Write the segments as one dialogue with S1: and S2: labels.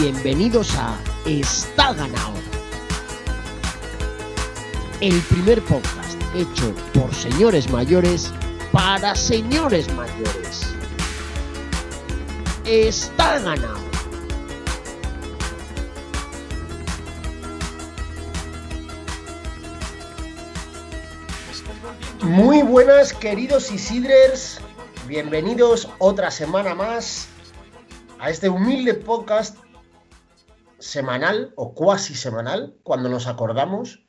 S1: Bienvenidos a Está ganado. El primer podcast hecho por señores mayores para señores mayores. Está ganado. Muy buenas queridos Isidres, bienvenidos otra semana más a este humilde podcast semanal o cuasi semanal, cuando nos acordamos,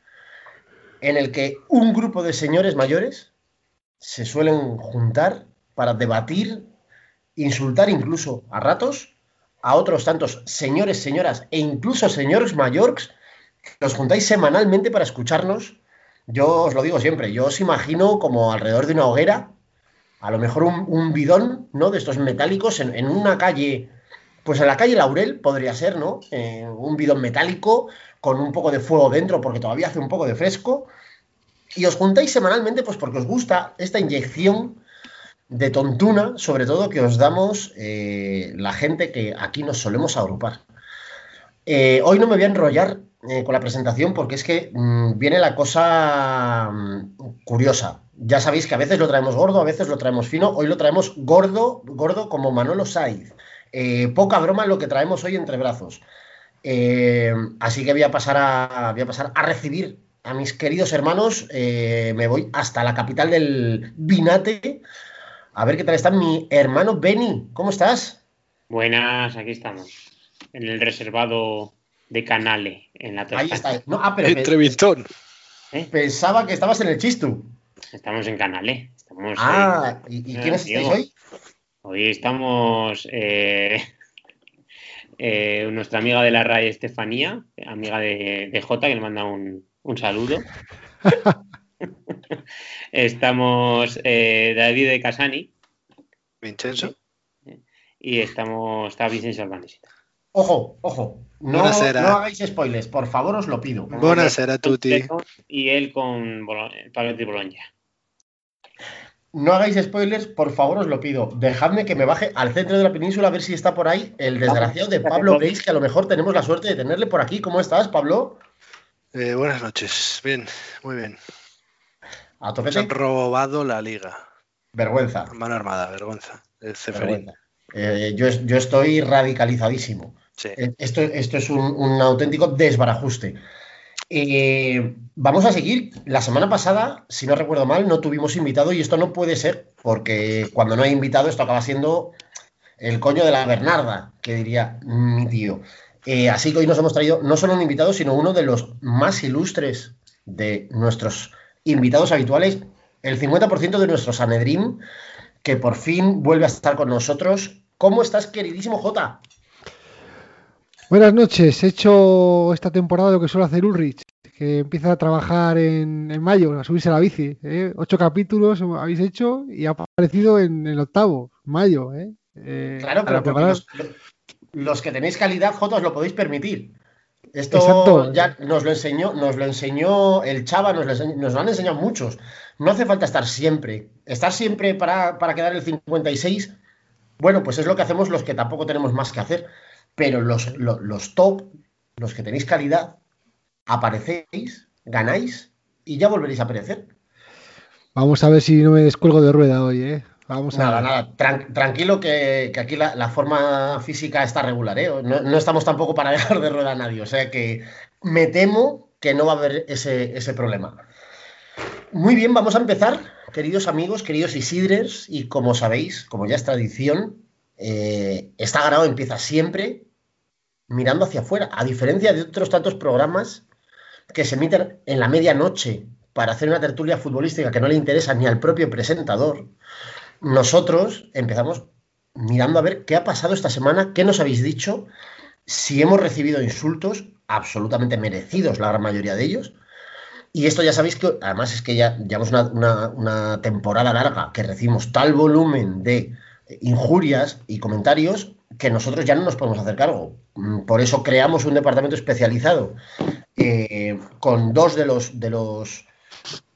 S1: en el que un grupo de señores mayores se suelen juntar para debatir, insultar incluso a ratos a otros tantos señores, señoras e incluso señores mayores que os juntáis semanalmente para escucharnos. Yo os lo digo siempre, yo os imagino como alrededor de una hoguera, a lo mejor un, bidón, ¿no? De estos metálicos en una calle pues en la calle Laurel podría ser, ¿no? Eh, un bidón metálico con un poco de fuego dentro porque todavía hace un poco de fresco. Y os juntáis semanalmente pues porque os gusta esta inyección de tontuna, sobre todo que os damos eh, la gente que aquí nos solemos agrupar. Eh, hoy no me voy a enrollar con la presentación porque es que mm, viene la cosa mm, curiosa. Ya sabéis que a veces lo traemos gordo, a veces lo traemos fino. Hoy lo traemos gordo, gordo como Manolo Saiz. Eh, poca broma lo que traemos hoy entre brazos. Eh, así que voy a, pasar a, voy a pasar a recibir a mis queridos hermanos. Eh, me voy hasta la capital del Binate. A ver qué tal está mi hermano Benny. ¿Cómo estás?
S2: Buenas, aquí estamos. En el reservado de Canale, en la
S1: Ahí está. No, ah,
S3: Entrevistón.
S1: Pensaba que estabas en el Chistu.
S2: Estamos en Canale.
S1: ah, ¿y, quiénes estáis hoy?
S2: Hoy estamos eh, eh, nuestra amiga de la RAE, Estefanía, amiga de, Jota, que le manda un, saludo. estamos eh, David de Casani.
S3: Vincenzo.
S2: Y estamos, está Vincenzo Albanesita.
S1: Ojo, ojo, no, no, hagáis spoilers, por favor os lo pido.
S3: Buonasera a tutti.
S2: Y él con Pablo de Bologna
S1: no hagáis spoilers, por favor, os lo pido. Dejadme que me baje al centro de la península a ver si está por ahí el desgraciado de Pablo Veis, que a lo mejor tenemos la suerte de tenerle por aquí. ¿Cómo estás, Pablo?
S3: Eh, buenas noches. Bien, muy bien.
S1: ¿A tope
S3: han robado la liga.
S1: Vergüenza.
S3: Mano armada, vergüenza.
S1: Eh, yo, estoy radicalizadísimo. Eh, esto, esto, es un auténtico desbarajuste. Eh, vamos a seguir. La semana pasada, si no recuerdo mal, no tuvimos invitado y esto no puede ser porque cuando no hay invitado esto acaba siendo el coño de la Bernarda, que diría mi tío. Eh, así que hoy nos hemos traído no solo un invitado, sino uno de los más ilustres de nuestros invitados habituales, el 50% de nuestro Sanedrín, que por fin vuelve a estar con nosotros. ¿Cómo estás, queridísimo Jota?
S4: Buenas noches. He hecho esta temporada lo que suele hacer Ulrich, que empieza a trabajar en, mayo, a subirse a la bici. ¿eh? Ocho capítulos habéis hecho y ha aparecido en el octavo, mayo. ¿eh?
S1: Eh, claro, pero los, que tenéis calidad, Jotos, lo podéis permitir. Esto ya nos lo enseñó, nos lo enseñó el Chava, nos lo, han enseñado muchos. No hace falta estar siempre. Estar siempre para, para quedar el 56, bueno, pues es lo que hacemos los que tampoco tenemos más que hacer pero los, los, top, los que tenéis calidad, aparecéis, ganáis y ya volveréis a aparecer.
S4: Vamos a ver si no me descuelgo de rueda hoy, ¿eh? Vamos
S1: a nada, nada. tranquilo que, aquí la, forma física está regular, ¿eh? No, estamos tampoco para dejar de rueda a nadie. O sea que me temo que no va a haber ese, ese problema. Muy bien, vamos a empezar, queridos amigos, queridos Isidres, y como sabéis, como ya es tradición, eh, está ganado empieza siempre mirando hacia afuera, a diferencia de otros tantos programas que se emiten en la medianoche para hacer una tertulia futbolística que no le interesa ni al propio presentador, nosotros empezamos mirando a ver qué ha pasado esta semana, qué nos habéis dicho, si hemos recibido insultos absolutamente merecidos, la gran mayoría de ellos. Y esto ya sabéis que, además es que ya llevamos una, una temporada larga que recibimos tal volumen de injurias y comentarios que nosotros ya no nos podemos hacer cargo. Mm, por eso creamos un departamento especializado eh, con dos de los, de los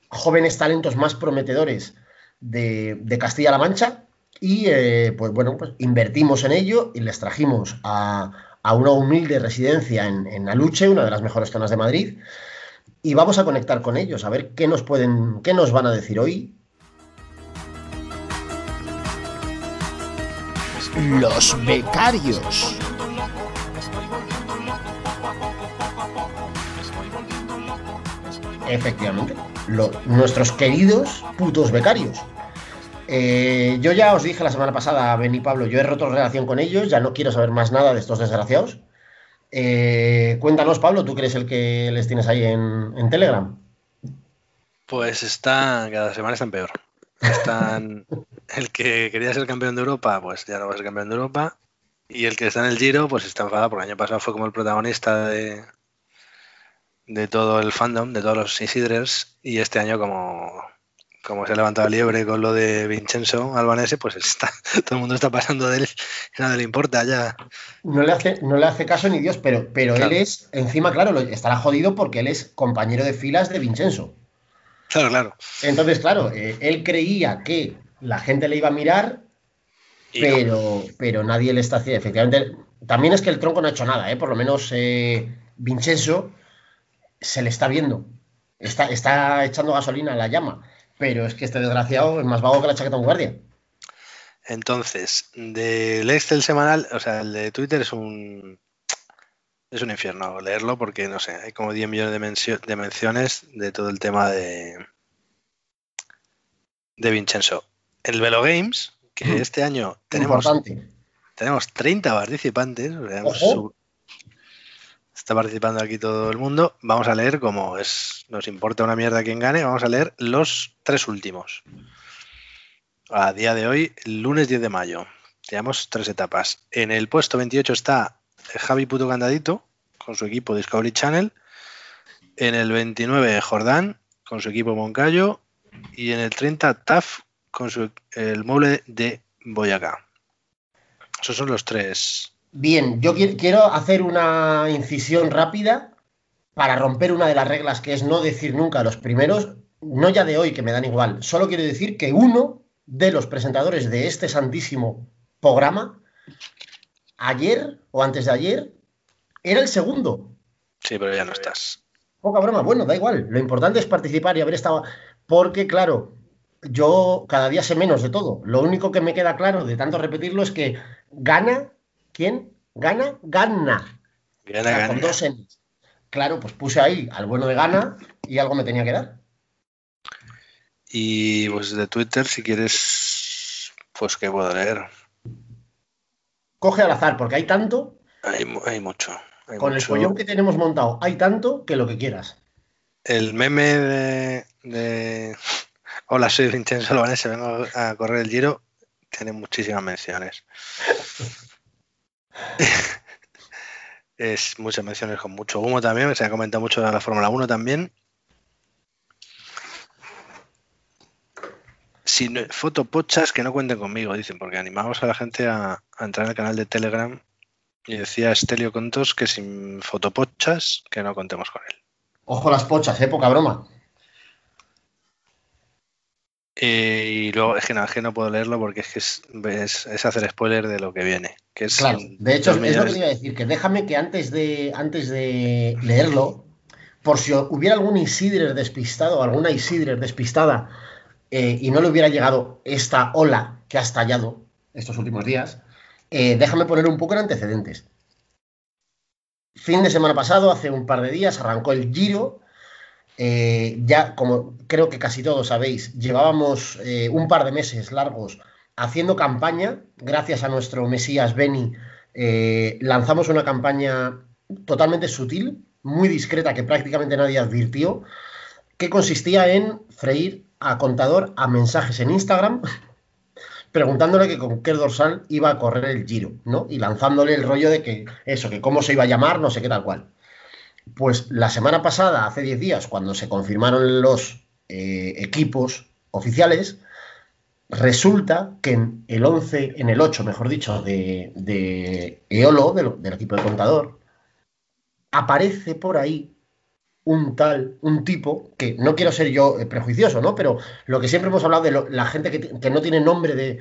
S1: jóvenes talentos más prometedores de, Castilla-La Mancha y eh, pues bueno, pues invertimos en ello y les trajimos a, a una humilde residencia en, en Aluche, una de las mejores zonas de Madrid, y vamos a conectar con ellos, a ver qué nos pueden, qué nos van a decir hoy.
S5: Los becarios.
S1: Efectivamente, lo- nuestros queridos putos becarios. Eh, yo ya os dije la semana pasada, Ben y Pablo, yo he roto relación con ellos, ya no quiero saber más nada de estos desgraciados. Eh, cuéntanos, Pablo, tú que eres el que les tienes ahí en, en Telegram.
S3: Pues están, cada semana están peor. Están, el que quería ser campeón de Europa, pues ya no va a ser campeón de Europa. Y el que está en el Giro, pues está enfadado porque el año pasado fue como el protagonista de, de todo el fandom, de todos los Isidres. Y este año, como, como se ha levantado liebre con lo de Vincenzo Albanese, pues está, todo el mundo está pasando de él y nada le importa ya.
S1: No le hace, no le hace caso ni Dios, pero, pero
S3: Claro.
S1: él es, encima, claro, estará jodido porque él es compañero de filas de Vincenzo.
S3: Claro, claro.
S1: Entonces, claro, eh, él creía que la gente le iba a mirar,
S3: Y no.
S1: pero, pero nadie le está haciendo. Efectivamente, también es que el tronco no ha hecho nada, ¿eh? por lo menos eh, Vincenzo se le está viendo. Está, está echando gasolina a la llama. Pero es que este desgraciado es más vago que la chaqueta de guardia.
S3: Entonces, del Excel semanal, o sea, el de Twitter es un es un infierno leerlo porque no sé, hay como 10 millones de, de menciones de todo el tema de de Vincenzo. El Velo Games, que
S1: Mm.
S3: este año tenemos
S1: Importante.
S3: tenemos 30 participantes, sub- está participando aquí todo el mundo. Vamos a leer como es, nos importa una mierda quién gane, vamos a leer los tres últimos. A día de hoy, lunes 10 de mayo. Tenemos tres etapas. En el puesto 28 está Javi Puto Candadito con su equipo Discovery Channel. En el 29 Jordán con su equipo Moncayo. Y en el 30 TAF con su, el mueble de Boyacá. Esos son los tres.
S1: Bien, yo qui- quiero hacer una incisión rápida para romper una de las reglas que es no decir nunca a los primeros, no ya de hoy que me dan igual, solo quiero decir que uno de los presentadores de este santísimo programa, ayer o antes de ayer, era el segundo.
S3: Sí, pero ya no estás.
S1: Poca broma, bueno, da igual, lo importante es participar y haber estado, porque claro, yo cada día sé menos de todo, lo único que me queda claro de tanto repetirlo es que gana, ¿quién? Gana, gana.
S3: Gana,
S1: O sea,
S3: gana.
S1: con dos. Claro, pues puse ahí al bueno de gana y algo me tenía que dar.
S3: Y pues de Twitter, si quieres, pues que puedo leer.
S1: Coge al azar, porque hay tanto,
S3: Hay, mu- hay mucho. hay
S1: con el follón que tenemos montado, hay tanto que lo que quieras.
S3: El meme de, de Hola, soy Vincenzo Albanese, vengo a correr el giro, tiene muchísimas menciones. es muchas menciones con mucho humo también, se ha comentado mucho de la Fórmula 1 también. Si fotopochas que no cuenten conmigo, dicen, porque animamos a la gente a, a entrar en el canal de Telegram y decía Estelio Contos que sin fotopochas que no contemos con él.
S1: Ojo las pochas, eh, poca broma.
S3: Eh, y luego es que, no, es que no puedo leerlo porque es que es, es- es hacer spoiler de lo que viene. Que es
S1: Claro, de hecho, es lo que te iba a decir, que déjame que antes de, antes de leerlo, por si hubiera algún Isidrer despistado o alguna Isidrer despistada eh, y no le hubiera llegado esta ola que ha estallado estos últimos días, eh, déjame poner un poco en antecedentes. Fin de semana pasado, hace un par de días, arrancó el Giro. Eh, ya, como creo que casi todos sabéis, llevábamos eh, un par de meses largos haciendo campaña, gracias a nuestro Mesías Beni, eh, lanzamos una campaña totalmente sutil, muy discreta, que prácticamente nadie advirtió, que consistía en freír a contador a mensajes en Instagram, preguntándole que con qué dorsal iba a correr el giro, ¿no? Y lanzándole el rollo de que eso, que cómo se iba a llamar, no sé qué tal cual. Pues la semana pasada, hace 10 días, cuando se confirmaron los eh, equipos oficiales, resulta que en el 11, en el 8, mejor dicho, de, de Eolo, del, equipo de contador, aparece por ahí un tal, un tipo, que no quiero ser yo eh, prejuicioso, ¿no? Pero lo que siempre hemos hablado de la gente que, que no tiene nombre de,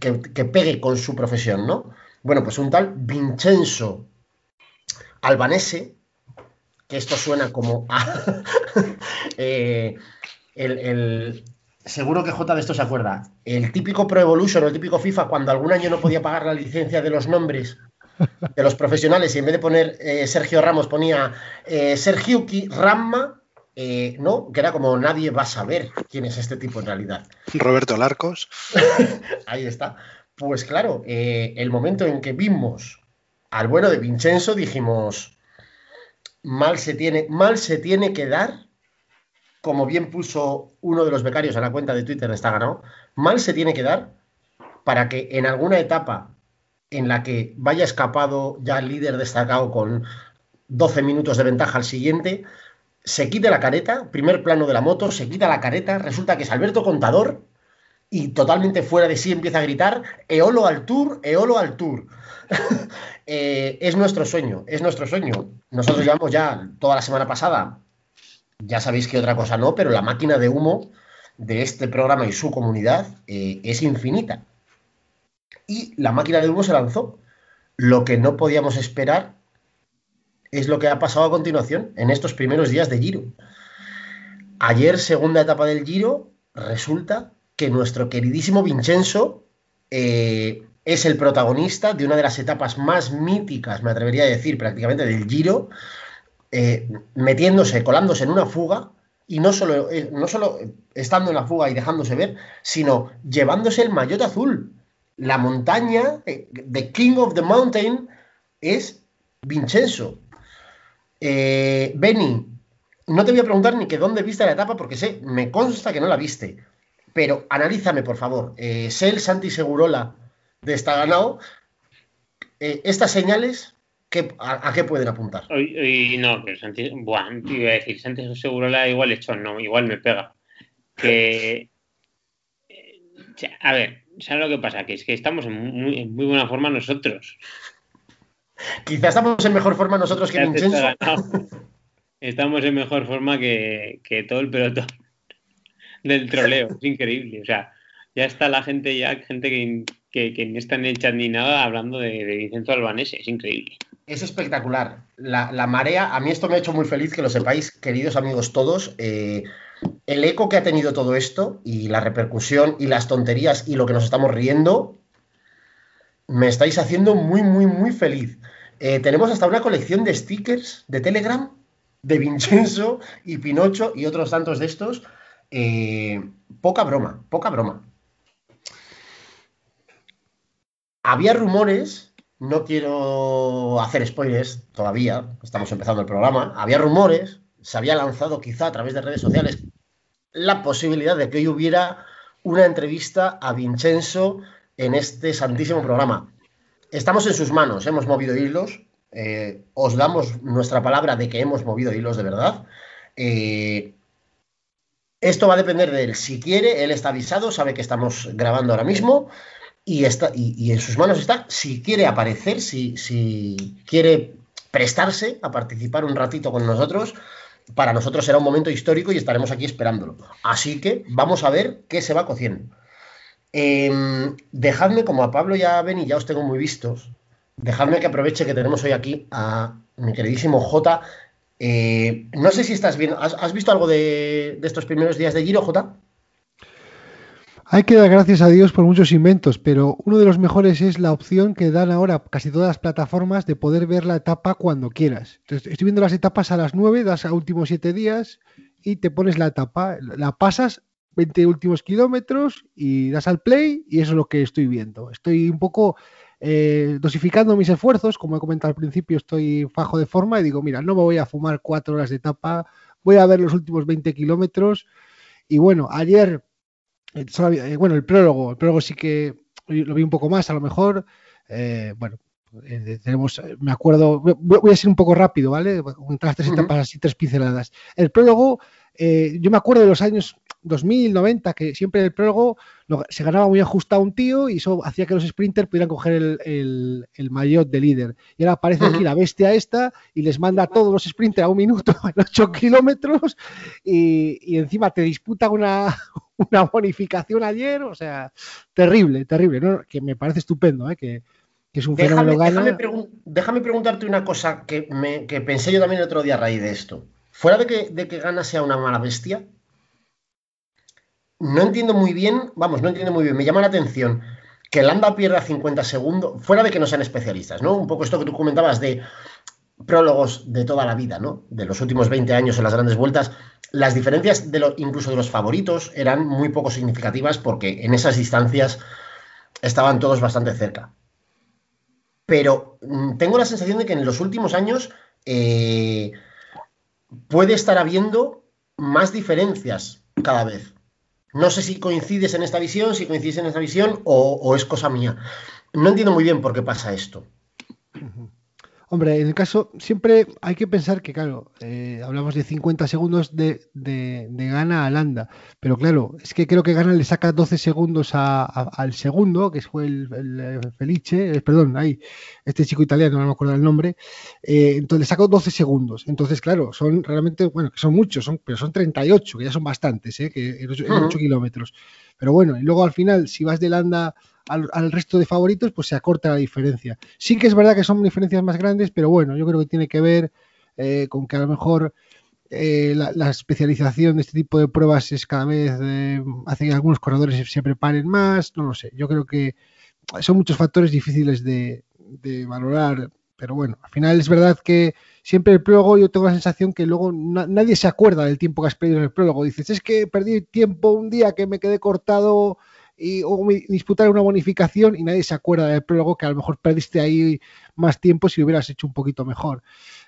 S1: que, que pegue con su profesión, ¿no? Bueno, pues un tal Vincenzo Albanese, que esto suena como a, eh, el, el- seguro que J de esto se acuerda. El típico Pro Evolution o el típico FIFA, cuando algún año no podía pagar la licencia de los nombres de los profesionales y en vez de poner eh, Sergio Ramos ponía eh, Sergiuki Ramma, eh, ¿no? Que era como nadie va a saber quién es este tipo en realidad.
S3: Roberto Larcos.
S1: Ahí está. Pues claro, el momento en que vimos al bueno de Vincenzo, dijimos, mal se tiene, mal se tiene que dar, como bien puso uno de los becarios a la cuenta de Twitter Está Ganado, mal se tiene que dar para que en alguna etapa en la que vaya escapado ya el líder destacado con 12 minutos de ventaja al siguiente, se quite la careta, primer plano de la moto, se quita la careta, resulta que es Alberto Contador, y totalmente fuera de sí empieza a gritar Eolo al tour, Eolo al tour. Eh, es nuestro sueño, es nuestro sueño. Nosotros llevamos ya toda la semana pasada, ya sabéis que otra cosa no, pero la máquina de humo de este programa y su comunidad eh, es infinita. Y la máquina de humo se lanzó. Lo que no podíamos esperar es lo que ha pasado a continuación en estos primeros días de Giro. Ayer, segunda etapa del Giro, resulta que nuestro queridísimo Vincenzo eh, es el protagonista de una de las etapas más míticas, me atrevería a decir, prácticamente del Giro, eh, metiéndose, colándose en una fuga y no solo, eh, no solo estando en la fuga y dejándose ver, sino llevándose el maillot azul. La montaña, eh, The King of the Mountain, es Vincenzo. Benny, no te voy a preguntar ni que dónde viste la etapa, porque sé, me consta que no la viste. Pero analízame, por favor. Eh, sé el Santi Segurola de esta ganado. Eh, estas señales, ¿qué- a, a qué pueden apuntar?
S2: Hoy no, que Santi, te iba a decir, Santi Segurola igual hecho, no, igual me pega. Que, eh, a ver, ¿sabes lo que pasa? Que es que estamos en muy, en muy buena forma nosotros.
S1: Quizás estamos en mejor forma nosotros que Vincenzo.
S2: está. Estamos en mejor forma que, que todo el pelotón del troleo. Es increíble. O sea, ya está la gente, ya gente que, que, no está en ni nada hablando de, de Vincenzo Albanese. Es increíble.
S1: Es espectacular. La, la marea, a mí esto me ha hecho muy feliz que lo sepáis, queridos amigos todos. eh, el eco que ha tenido todo esto y la repercusión y las tonterías y lo que nos estamos riendo, me estáis haciendo muy, muy, muy feliz. Eh, tenemos hasta una colección de stickers de Telegram de Vincenzo y Pinocho y otros tantos de estos. Eh, poca broma, poca broma. Había rumores, no quiero hacer spoilers todavía, estamos empezando el programa, había rumores, se había lanzado quizá a través de redes sociales la posibilidad de que hoy hubiera una entrevista a Vincenzo en este santísimo programa. Estamos en sus manos, hemos movido hilos, eh, os damos nuestra palabra de que hemos movido hilos de verdad. Eh, esto va a depender de él. Si quiere, él está avisado, sabe que estamos grabando ahora mismo y, está, y, y en sus manos está si quiere aparecer, si, si quiere prestarse a participar un ratito con nosotros. Para nosotros será un momento histórico y estaremos aquí esperándolo. Así que vamos a ver qué se va cociendo. Eh, dejadme, como a Pablo y a Beni ya os tengo muy vistos, dejadme que aproveche que tenemos hoy aquí a mi queridísimo J. Eh, no sé si estás viendo, ¿has, visto algo de, de, estos primeros días de Giro, J?
S4: Hay que dar gracias a Dios por muchos inventos, pero uno de los mejores es la opción que dan ahora casi todas las plataformas de poder ver la etapa cuando quieras. Entonces, estoy viendo las etapas a las 9, das a últimos 7 días y te pones la etapa, la pasas 20 últimos kilómetros y das al play y eso es lo que estoy viendo. Estoy un poco eh, dosificando mis esfuerzos, como he comentado al principio, estoy fajo de forma y digo, mira, no me voy a fumar 4 horas de etapa, voy a ver los últimos 20 kilómetros y bueno, ayer bueno, el prólogo, el prólogo sí que lo vi un poco más, a lo mejor. Eh, bueno, eh, tenemos, me acuerdo, voy a ser un poco rápido, ¿vale? Contar las tres etapas así, tres pinceladas. El prólogo, eh, yo me acuerdo de los años 2000, 90, que siempre el prólogo lo, se ganaba muy ajustado un tío y eso hacía que los sprinters pudieran coger el, el, el maillot de líder. Y ahora aparece aquí la bestia esta y les manda a todos los sprinters a un minuto en 8 kilómetros y, y encima te disputa una, una bonificación ayer, o sea, terrible, terrible, ¿no? que me parece estupendo, ¿eh? que, que es un
S1: Déjame,
S4: fenómeno
S1: déjame
S4: gana.
S1: pregun- déjame preguntarte una cosa que, me- que pensé yo también el otro día a raíz de esto. Fuera de que, de que Gana sea una mala bestia, no entiendo muy bien, vamos, no entiendo muy bien, me llama la atención que Landa pierda 50 segundos, fuera de que no sean especialistas, ¿no? Un poco esto que tú comentabas de prólogos de toda la vida, ¿no? De los últimos 20 años en las grandes vueltas, las diferencias de lo, incluso de los favoritos eran muy poco significativas porque en esas distancias estaban todos bastante cerca. Pero mm, tengo la sensación de que en los últimos años eh, puede estar habiendo más diferencias cada vez. No sé si coincides en esta visión, si coincides en esta visión o, o es cosa mía. No entiendo muy bien por qué pasa esto.
S4: Hombre, en el caso, siempre hay que pensar que, claro, eh, hablamos de 50 segundos de, de, de Gana a Landa, pero claro, es que creo que Gana le saca 12 segundos a- a- al segundo, que fue el, el, eh, Felice, eh, perdón, ahí, este chico italiano, no me acuerdo el nombre, eh, entonces le sacó 12 segundos. Entonces, claro, son realmente, bueno, que son muchos, son, pero son 38, que ya son bastantes, eh, que en 8,
S1: Ujú.
S4: kilómetros. Pero bueno, y luego al final, si vas de Landa al, al resto de favoritos, pues se acorta la diferencia. Sí que es verdad que son diferencias más grandes, pero bueno, yo creo que tiene que ver eh, con que a lo mejor eh, la, especialización de este tipo de pruebas es cada vez eh, hace que algunos corredores se, se preparen más, no lo sé. Yo creo que son muchos factores difíciles de, de valorar, pero bueno, al final es verdad que siempre el prólogo yo tengo la sensación que luego na- nadie se acuerda del tiempo que has perdido en el prólogo. Dices, es que perdí tiempo un día que me quedé cortado y, o disputar una bonificación y nadie se acuerda del prólogo que a lo mejor perdiste ahí más tiempo si hubieras hecho un poquito mejor.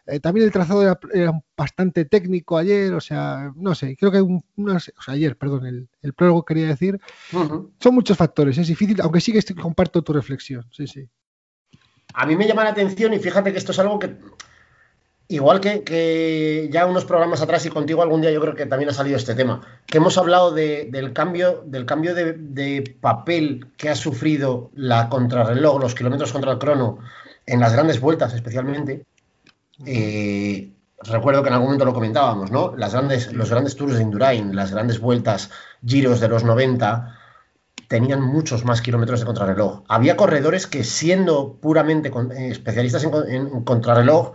S4: Eh, también el trazado era, era bastante técnico ayer, o sea, no sé, creo que hay un, unas- o sea, ayer, perdón, el, el prólogo quería decir, son muchos factores, es difícil, aunque sí que estoy- comparto tu reflexión, sí, sí.
S1: A mí me llama la atención y fíjate que esto es algo que, igual que, que ya unos programas atrás y contigo algún día yo creo que también ha salido este tema, que hemos hablado de- del cambio, del cambio de, papel que ha sufrido la contrarreloj, los kilómetros contra el crono, en las grandes vueltas especialmente. Eh, recuerdo que en algún momento lo comentábamos, ¿no? Las grandes, los grandes tours de Indurain, las grandes vueltas, giros de los 90, tenían muchos más kilómetros de contrarreloj. Había corredores que, siendo puramente eh, especialistas en contrarreloj,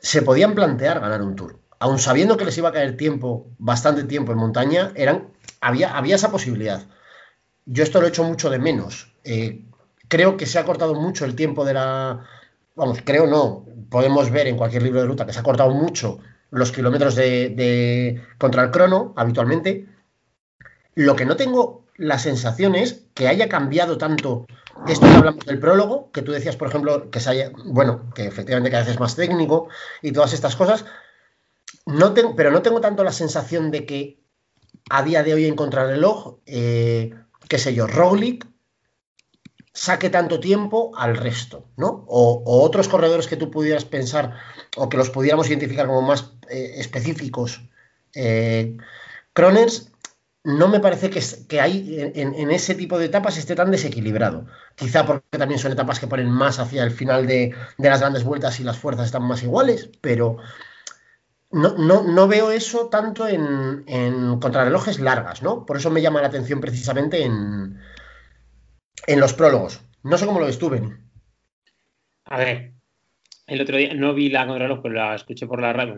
S1: se podían plantear ganar un tour. Aun sabiendo que les iba a caer tiempo, bastante tiempo en montaña, eran, había, había esa posibilidad. Yo esto lo he hecho mucho de menos. Eh, creo que se ha cortado mucho el tiempo de la. Vamos, creo no. Podemos ver en cualquier libro de ruta que se ha cortado mucho los kilómetros de, de- contra el crono habitualmente. Lo que no tengo la sensación es que haya cambiado tanto esto que hablamos del prólogo, que tú decías, por ejemplo, que se haya, bueno, que efectivamente cada vez es más técnico y todas estas cosas. No pero no tengo tanto la sensación de que a día de hoy en contrarreloj, eh, qué sé yo, Roglic saque tanto tiempo al resto, ¿no? O, o otros corredores que tú pudieras pensar o que los pudiéramos identificar como más eh, específicos. Eh, Croners no me parece que, que hay en, en- ese tipo de etapas esté tan desequilibrado. Quizá porque también son etapas que ponen más hacia el final de, de las grandes vueltas y las fuerzas están más iguales, pero no, no, no veo eso tanto en, en contrarrelojes largas, ¿no? Por eso me llama la atención precisamente en, en los prólogos. No sé cómo lo Beni.
S2: A ver, el otro día no vi la contrarreloj, pero la escuché por la radio,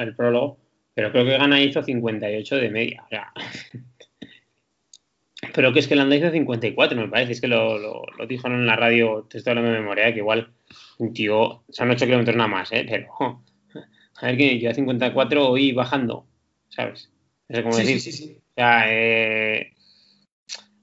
S2: el prólogo, pero creo que Gana hizo 58 de media. O sea, pero que es que Landa hizo 54, me parece. Es que lo, lo, lo dijo en la radio, te estoy hablando de memoria, que igual un tío, son 8 kilómetros nada más, ¿eh? Pero a ver que yo a 54 hoy bajando, ¿sabes? No sé cómo decir.
S1: sí.
S2: O sea, eh,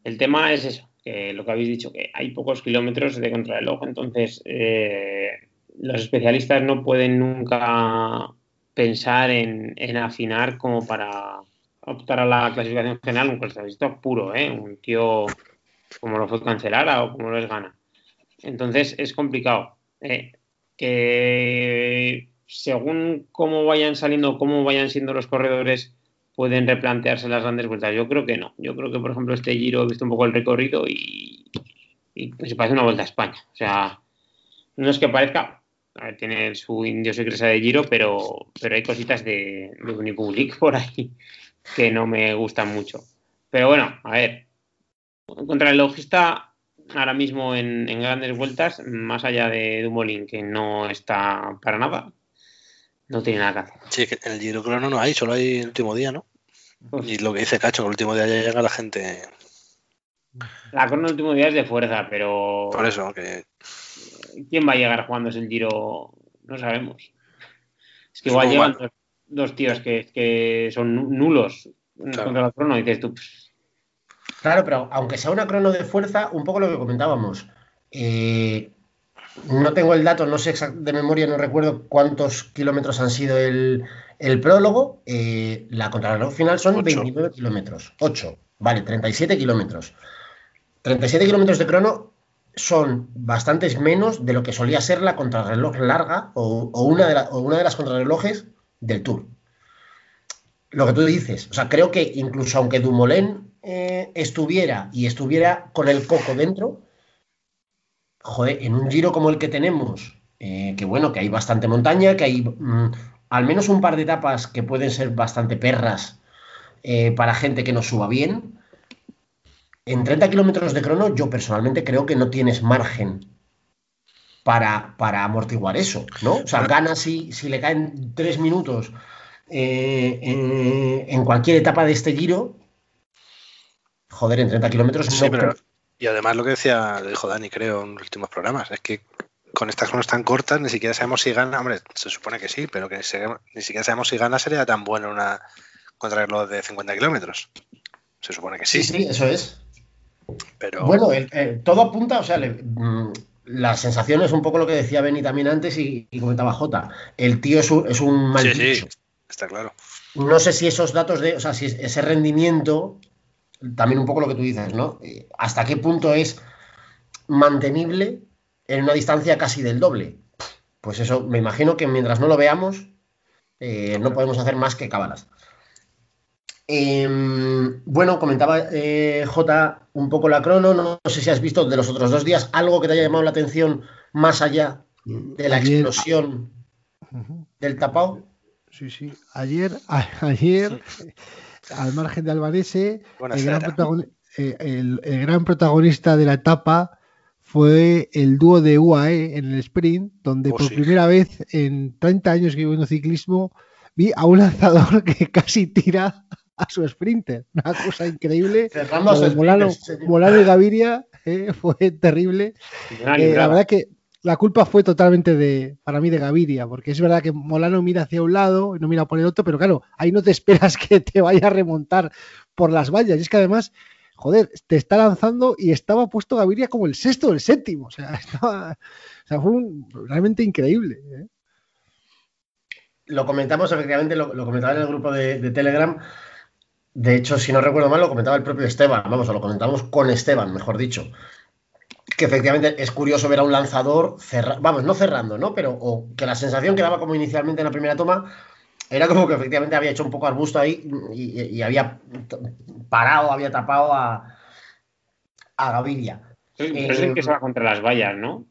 S2: el tema es eso, que lo que habéis dicho, que hay pocos kilómetros de contrarreloj, entonces eh, los especialistas no pueden nunca pensar en, en afinar como para optar a la clasificación general, un clasificador puro, ¿eh? un tío como lo fue Cancelara o como lo es Gana. Entonces es complicado. ¿eh? Que según cómo vayan saliendo, cómo vayan siendo los corredores, pueden replantearse las grandes vueltas. Yo creo que no. Yo creo que, por ejemplo, este Giro he visto un poco el recorrido y, y pues, se parece una vuelta a España. O sea, no es que parezca, tiene su idiosincrasia de Giro, pero, pero hay cositas de, de Unipublic por ahí que no me gustan mucho. Pero bueno, a ver, contra el logista ahora mismo en, en grandes vueltas, más allá de Dumoulin, que no está para nada, no tiene nada que hacer.
S3: Sí, que en el Giro Crono no hay, solo hay el último día, ¿no? Y lo que dice Cacho, que el último día ya llega la gente.
S2: La crono el último día es de fuerza, pero
S3: Por eso, que
S2: ¿quién va a llegar jugándose el Giro? No sabemos. Es que
S3: Es
S2: igual llevan dos, dos tíos que, que son nu- nulos
S3: Claro.
S2: contra la crono y dices tú, "Pff,
S1: Claro, pero aunque sea una crono de fuerza, un poco lo que comentábamos. eh, no tengo el dato, no sé de memoria, no recuerdo cuántos kilómetros han sido el, el prólogo. eh, la contrarreloj final son
S3: Ocho.
S1: 29 kilómetros. 8, vale, 37 kilómetros. 37 kilómetros de crono son bastantes menos de lo que solía ser la contrarreloj larga o, una de las contrarrelojes del Tour lo que tú dices. O sea, creo que incluso aunque Dumoulin eh, estuviera y estuviera con el coco dentro, joder, en un giro como el que tenemos, eh, que bueno, que hay bastante montaña, que hay mm, al menos un par de etapas que pueden ser bastante perras eh, para gente que no suba bien. En 30 kilómetros de crono, yo personalmente creo que no tienes margen para, para amortiguar eso, ¿no? O sea, gana si, si le caen tres minutos eh, eh, en cualquier etapa de este giro. Joder, en 30 kilómetros
S3: Sí,
S1: no
S3: pero- Y además lo que decía, lo dijo Dani, creo, en los últimos programas, es que con estas cronos tan cortas ni siquiera sabemos si gana, hombre, se supone que sí, pero que se- ni siquiera sabemos si gana sería tan bueno una contrarreloj de 50 kilómetros. Se supone que sí,
S1: Sí, sí, eso es.
S3: Pero
S1: Bueno, el- el- todo apunta, o sea, le- mm, la sensación es un poco lo que decía Benny también antes y, y comentaba Jota. El tío es un, es un mal
S3: sí, sí, está claro.
S1: No sé si esos datos de, o sea, si ese rendimiento, también un poco lo que tú dices, ¿no? Eh, ¿Hasta qué punto es mantenible en una distancia casi del doble? Pues eso, me imagino que mientras no lo veamos, eh, no podemos hacer más que cábalas. Em, bueno, comentaba eh, J un poco la crono, no, no sé si has visto de los otros dos días algo que te haya llamado la atención más allá de la
S4: Ayer-
S1: explosión del tapao.
S4: Sí, sí. Ayer, a- ayer, eh, al margen de Albanese, el
S3: Buenasera.
S4: gran, protagoni- eh, el- el gran protagonista de la etapa fue el dúo de UAE en el sprint, donde
S3: Oh,
S4: por
S3: sí.
S4: primera vez en 30 años que llevo en ciclismo vi a un lanzador que casi tira a su sprinter. Una cosa increíble.
S1: Cerrando
S4: Molano. Molano y Gaviria eh, fue terrible. Eh, la verdad que la culpa fue totalmente de, para mí, de Gaviria, porque es verdad que Molano mira hacia un lado y no mira por el otro, pero claro, ahí no te esperas que te vaya a remontar por las vallas. Y es que además, joder, te está lanzando y estaba puesto Gaviria como el sexto o el séptimo. O sea, estaba, o sea, fue un- realmente increíble. ¿eh?
S1: Lo comentamos, efectivamente, lo, lo comentaba en el grupo de, de Telegram. De hecho, si no recuerdo mal, lo comentaba el propio Esteban. Vamos, o lo comentamos con Esteban, mejor dicho. Que efectivamente es curioso ver a un lanzador cerra- vamos, no cerrando, ¿no? Pero o que la sensación que daba como inicialmente en la primera toma era como que efectivamente había hecho un poco arbusto ahí y, había parado, había tapado a, a Gaviria.
S2: Pero es el que se va contra las vallas, ¿no?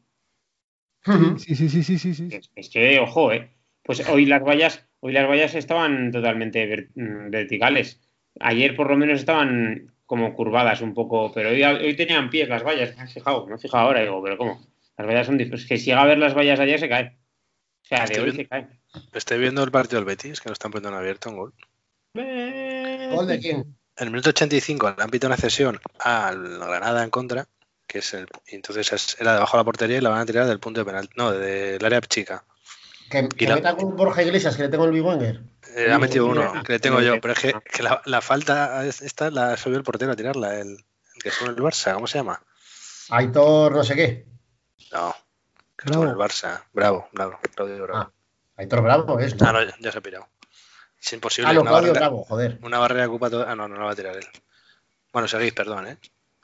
S4: Sí, sí, sí, sí, sí, sí.
S2: Es, es que, ojo, ¿eh? Pues hoy las vallas, hoy las vallas estaban totalmente ver- mm, verticales. Ayer por lo menos estaban como curvadas un poco, pero hoy, hoy tenían pies las vallas. ¿Me has fijado? Me he fijado ahora, digo, pero ¿cómo? Las vallas son diferentes. Que si llega a ver las vallas ayer se cae. O sea, de
S3: Estoy
S2: hoy
S3: viendo-
S2: se cae.
S3: Estoy viendo el partido del Betis, que lo están poniendo en abierto en gol.
S1: ¿Gol de quién?
S3: En el minuto 85 le han pitado una cesión al Granada en contra, que es el. entonces es- era debajo de la portería y la van a tirar del punto de penal. No, del área chica.
S1: Que, que
S3: la-
S1: meta con Borja Iglesias, que le tengo el Big Wenger.
S3: Eh, ha metido uno, que le tengo yo, pero es que, que la, la falta es- esta la subió el portero a tirarla, el, el que en el Barça, ¿cómo se llama?
S1: Aitor, no sé qué.
S3: No, en el
S4: Bravo.
S3: Barça. Bravo, bravo, Claudio Bravo.
S1: Ah, Aitor Bravo es. ¿no?
S3: Ah, no, ya, ya se ha pirado. Es imposible.
S1: Ah, no,
S3: una,
S1: Claudio
S3: barrera,
S1: Bravo, joder.
S3: una barrera ocupa todo. Ah, no, no la va a tirar él. Bueno, seguís, perdón, ¿eh?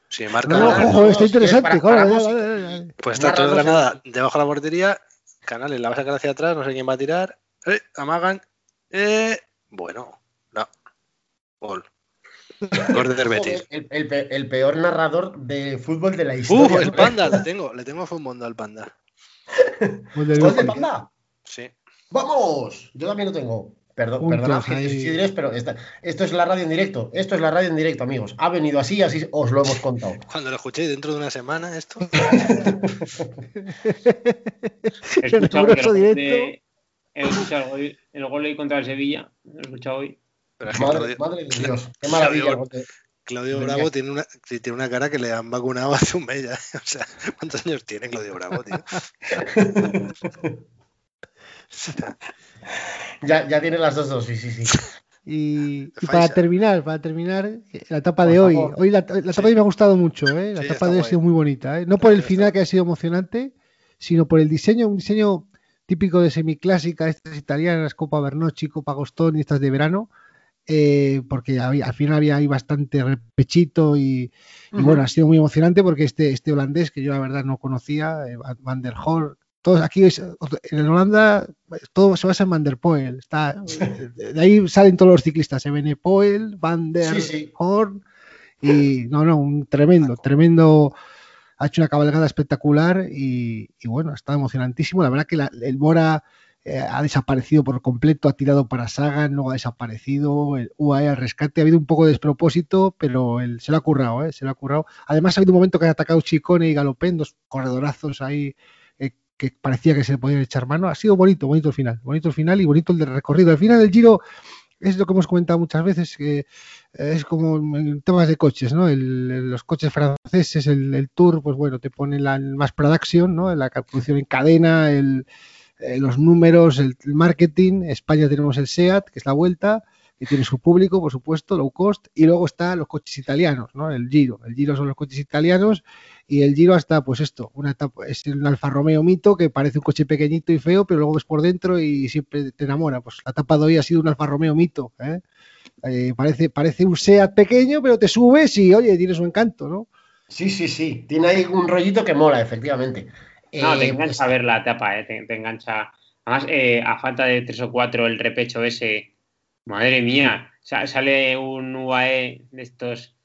S3: Si marca.
S4: No, ojo, está interesante.
S1: para- para-.
S3: Pues está todo
S1: no sé.
S3: Granada debajo de la portería. Canales la va a sacar hacia atrás, no sé quién va a tirar. Eh, amagan. Eh, bueno, no. Gol. Gol del Betis.
S1: El, el pe- el peor narrador de fútbol de la historia.
S3: Uh, el panda, le tengo, le tengo a Fumondo al panda.
S4: Gol del
S1: ¿Gol de. Panda?
S3: Sí.
S1: ¡Vamos! Yo también lo tengo. Perdón, perdonad,
S4: ahí.
S1: queridos Isidres, pero esta- esto es la radio en directo. Esto es la radio en directo, amigos. Ha venido así, así os lo hemos contado.
S3: Cuando lo escuchéis dentro de una semana, esto.
S2: He escuchado que el gol
S4: directo.
S2: de- he escuchado el gol, el gol hoy contra el Sevilla. Lo he escuchado hoy.
S3: Pero es que
S1: Madre,
S3: Claudio,
S1: madre de Dios, qué
S3: Claudio-
S1: maravilla. porque-
S3: Claudio. Bravo tiene una, tiene una cara que le han vacunado hace un mes ya. O sea, ¿cuántos años tiene Claudio Bravo, tío?
S1: Ya, ya tiene las dos dosis, sí, sí.
S4: Y, y para terminar, para terminar, la etapa de hoy. Hoy la, la etapa
S3: Sí.
S4: de hoy me ha gustado mucho, ¿eh? La
S3: Sí,
S4: etapa de hoy ha sido muy bonita, ¿eh? No por el final que ha sido emocionante, sino por el diseño, un diseño típico de semiclásica, estas italianas, Copa Bernocchi, Copa Agostoni, estas de verano, eh, porque había- al final había ahí bastante repechito y, bueno, ha sido muy emocionante porque este, este holandés que yo la verdad no conocía, eh, Van- Van der Hoor, todos aquí en Holanda todo se basa en Van der Poel, está, de ahí salen todos los ciclistas, Ebene Poel, Van der
S1: Sí.
S4: Hoorn y no, no, un tremendo, tremendo, ha hecho una cabalgada espectacular y, y bueno, está emocionantísimo, la verdad que la- el Bora eh, ha desaparecido por completo, ha tirado para Sagan, luego ha desaparecido, el UAE al rescate, ha habido un poco de despropósito, pero él se lo ha currado, ¿eh? se lo ha currado. Además ha habido un momento que ha atacado Chicone y Galopén, dos corredorazos ahí que parecía que se le podían echar mano. Ha sido bonito, bonito el final, bonito el final y bonito el recorrido. Al final el Giro es lo que hemos comentado muchas veces, que es como en temas de coches, ¿no? El- los coches franceses, el, Tour, pues bueno, te ponen la más production, ¿no? La calculación en cadena, eh, los números, el, marketing. España tenemos el SEAT, que es la vuelta, que tiene su público, por supuesto, low cost, y luego están los coches italianos, ¿no? El Giro. El Giro son los coches italianos y el Giro hasta, pues esto, una etapa, es un Alfa Romeo mito que parece un coche pequeñito y feo, pero luego ves por dentro y siempre te enamora. Pues la etapa de hoy ha sido un Alfa Romeo mito, ¿eh? Eh, parece, parece un SEAT pequeño, pero te subes y, oye, tiene su encanto, ¿no?
S1: Sí, sí, sí. Tiene ahí un rollito que mola, efectivamente.
S2: No, te
S1: Eh,
S2: engancha
S1: pues,
S2: a ver la etapa, eh, te, te engancha. Además, eh, a falta de tres o cuatro, el repecho ese, madre mía, sa- sale un UAE de estos,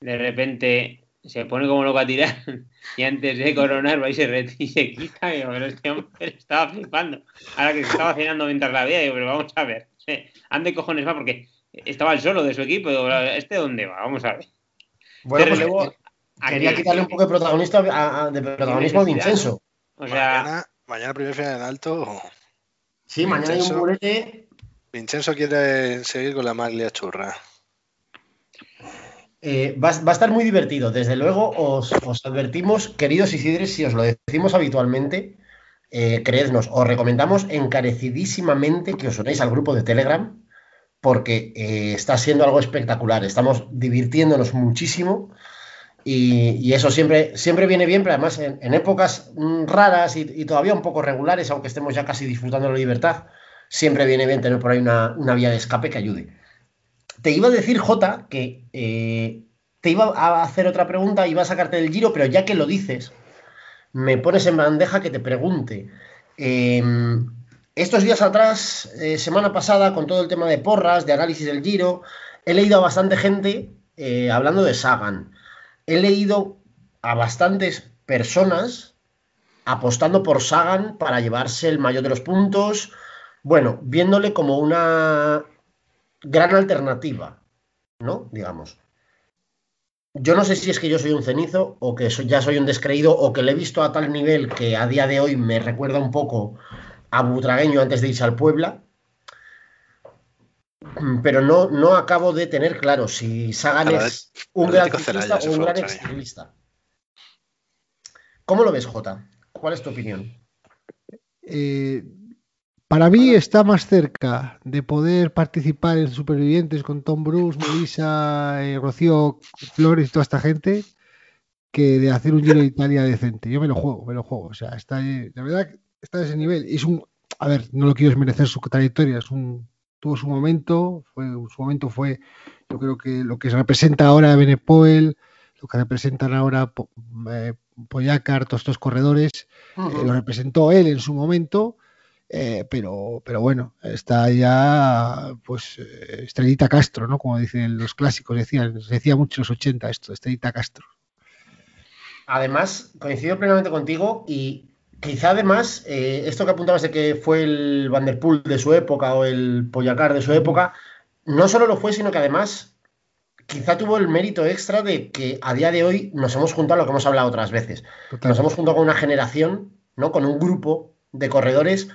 S2: de repente se pone como loco a tirar y antes de coronar va y se retira y se quita. Y digo, pero este hombre estaba flipando. Ahora que se estaba cenando mientras la veía, digo, pero vamos a ver, ande cojones va porque estaba el solo de su equipo. Digo, ¿este dónde va? Vamos a ver.
S1: bueno, pues, eh, quería
S2: Aquí-
S1: quitarle un poco de protagonista a- a- de protagonismo a Vincenzo.
S2: O sea,
S3: mañana, mañana primer final en alto.
S1: Sí, mañana hay un
S3: Vincenzo. Vincenzo quiere seguir con la maglia churra.
S1: Eh, va, a estar muy divertido. Desde luego, os, os advertimos, queridos Isidres, si os lo decimos habitualmente, eh, creednos, os recomendamos encarecidísimamente que os unáis al grupo de Telegram, porque eh, está siendo algo espectacular. Estamos divirtiéndonos muchísimo. Y, y eso siempre, siempre viene bien, pero además en, en épocas mm, raras y, y todavía un poco regulares, aunque estemos ya casi disfrutando de la libertad, siempre viene bien tener por ahí una, una vía de escape que ayude. Te iba a decir, Jota, que eh, te iba a hacer otra pregunta, iba a sacarte del giro, pero ya que lo dices, me pones en bandeja que te pregunte. Eh, estos días atrás, eh, semana pasada, con todo el tema de porras, de análisis del giro, he leído a bastante gente eh, hablando de Sagan. He leído a bastantes personas apostando por Sagan para llevarse el mayor de los puntos. Bueno, viéndole como una gran alternativa, ¿no? Digamos. Yo no sé si es que yo soy un cenizo o que soy- ya soy un descreído o que le he visto a tal nivel que a día de hoy me recuerda un poco a Butragueño antes de irse al Puebla. Pero no, no acabo de tener claro si Sagan es un gran ciclista o un gran exciclista. ¿Cómo lo ves, Jota? ¿Cuál es tu opinión?
S4: Eh, para mí está más cerca de poder participar en Supervivientes con Tom Bruce, Melissa, eh, Rocío Flores y toda esta gente que de hacer un Giro de Italia decente. Yo me lo juego, me lo juego. O sea, está, de verdad está a ese nivel. Y es un, a ver, no lo quiero desmerecer su trayectoria, es un, tuvo su momento, fue, su momento fue, yo creo que lo que se representa ahora Benepoel, lo que representan ahora eh, Poyacar, todos estos corredores, eh, lo representó él en su momento, eh, pero, pero bueno, está ya pues eh, Estrellita Castro, ¿no? Como dicen los clásicos, decían, se decía mucho en los 80 esto, Estrellita Castro.
S1: Además, coincido plenamente contigo y quizá además, eh, esto que apuntabas de que fue el Vanderpool de su época o el Poyacar de su época, no solo lo fue, sino que además quizá tuvo el mérito extra de que a día de hoy nos hemos juntado lo que hemos hablado otras veces.
S4: Total.
S1: Nos hemos juntado con una generación, ¿no? Con un grupo de corredores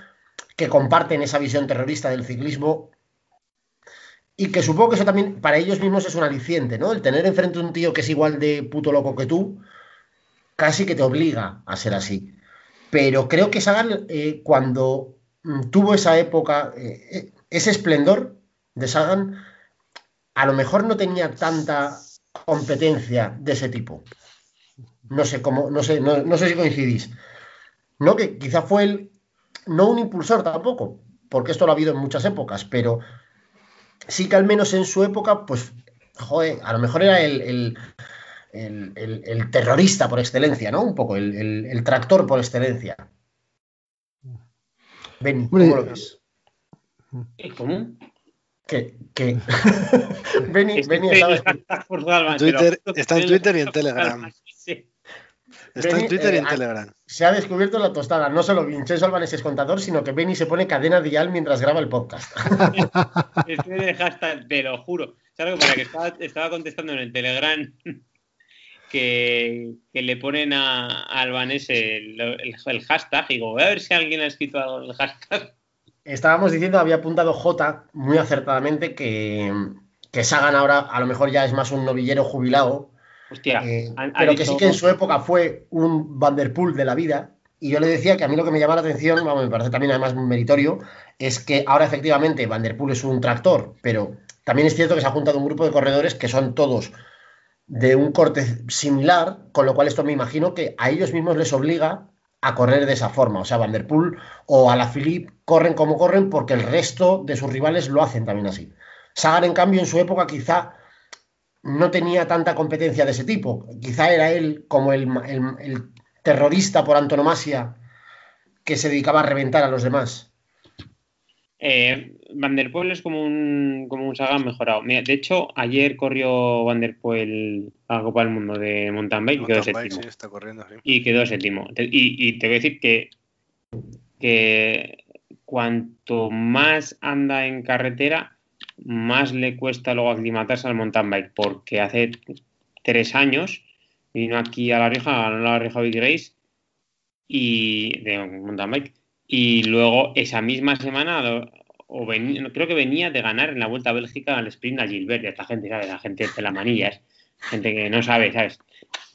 S1: que comparten esa visión terrorista del ciclismo y que supongo que eso también para ellos mismos es un aliciente, ¿no? El tener enfrente un tío que es igual de puto loco que tú, casi que te obliga a ser así. Pero creo que Sagan, eh, cuando mm, tuvo esa época, eh, eh, ese esplendor de Sagan, a lo mejor no tenía tanta competencia de ese tipo. No sé cómo, no sé, no, no sé si coincidís. No, que quizá fue el, no un impulsor tampoco, porque esto lo ha habido en muchas épocas, pero sí que al menos en su época, pues, joder, a lo mejor era el, el- el- el- el terrorista por excelencia, ¿no? Un poco, el, el- el tractor por excelencia. Benny,
S4: Hombre,
S1: ¿cómo lo ves?
S2: ¿Eh, ¿Cómo?
S1: Que, que... Benny, estaba-
S3: Twitter- está en Twitter y en Telegram. Está en Twitter y en
S1: eh,
S3: Telegram.
S1: se ha descubierto la tostada. No solo Vincenzo Albanés es contador, sino que Benny se pone cadena dial mientras graba el podcast.
S2: Estoy de hashtag, te lo juro. ¿Sabes lo que estaba, estaba contestando en el Telegram que, que le ponen a, a Albanés el, el- el hashtag y digo, voy a ver si alguien ha escrito algo en el hashtag.
S1: Estábamos diciendo, había apuntado J muy acertadamente que, que Sagan ahora a lo mejor ya es más un novillero jubilado,
S2: Hostia,
S1: eh,
S2: han-
S1: pero que
S2: dicho-
S1: sí que en su época fue un Vanderpool de la vida. Y yo le decía que a mí lo que me llama la atención, vamos, me parece también además meritorio, es que ahora efectivamente Vanderpool es un tractor, pero también es cierto que se ha juntado un grupo de corredores que son todos de un corte similar, con lo cual esto me imagino que a ellos mismos les obliga a correr de esa forma. O sea, Vanderpool o a la Philippe corren como corren porque el resto de sus rivales lo hacen también así. Sagan, en cambio, en su época quizá no tenía tanta competencia de ese tipo. Quizá era él como el, el- el terrorista por antonomasia que se dedicaba a reventar a los demás.
S2: Eh, Van der Poel es como un, como un Sagan mejorado. Mira, de hecho, ayer corrió Van der Poel a la Copa del Mundo de mountain bike y quedó
S3: Mountain bike,
S2: séptimo.
S3: sí, está corriendo, sí.
S2: Y quedó séptimo. Y, y te voy a decir que, que cuanto más anda en carretera, más le cuesta luego aclimatarse al mountain bike, porque hace tres años vino aquí a La Rioja, ganó la Rioja Big Race y de mountain bike. Y luego esa misma semana, o creo que venía de ganar en la Vuelta a Bélgica al sprint a Gilbert. Y esta gente, ¿sabes? La gente de la manilla, es gente que no sabe, ¿sabes?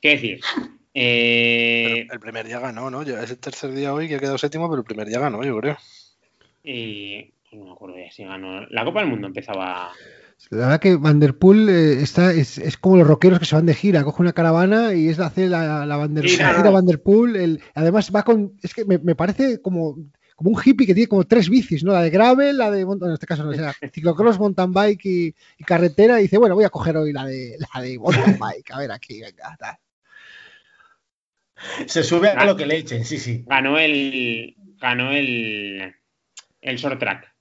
S2: ¿Qué decir? Eh,
S3: el primer ya ganó, ¿no? Ya es el tercer día hoy que ha quedado séptimo, pero el primer ya ganó, yo creo.
S2: y pues no me acuerdo ya si ganó. La Copa del Mundo empezaba.
S4: La verdad que Vanderpool eh, está, es, es como los rockeros que se van de gira, coge una caravana y es hacer la, la, Vander-
S2: Sí,
S4: la gira. Vanderpool. el- además va con, es que me, me parece como, como un hippie que tiene como tres bicis, ¿no? La de gravel, la de, en este caso no sea, ciclocross, mountain bike y, y carretera. Y dice, bueno, voy a coger hoy la de, la de mountain bike, a ver aquí, venga, tal.
S1: Se sube a
S2: Ah.
S1: lo que le echen, sí, sí.
S2: Ganó el. Ganó el. El short track.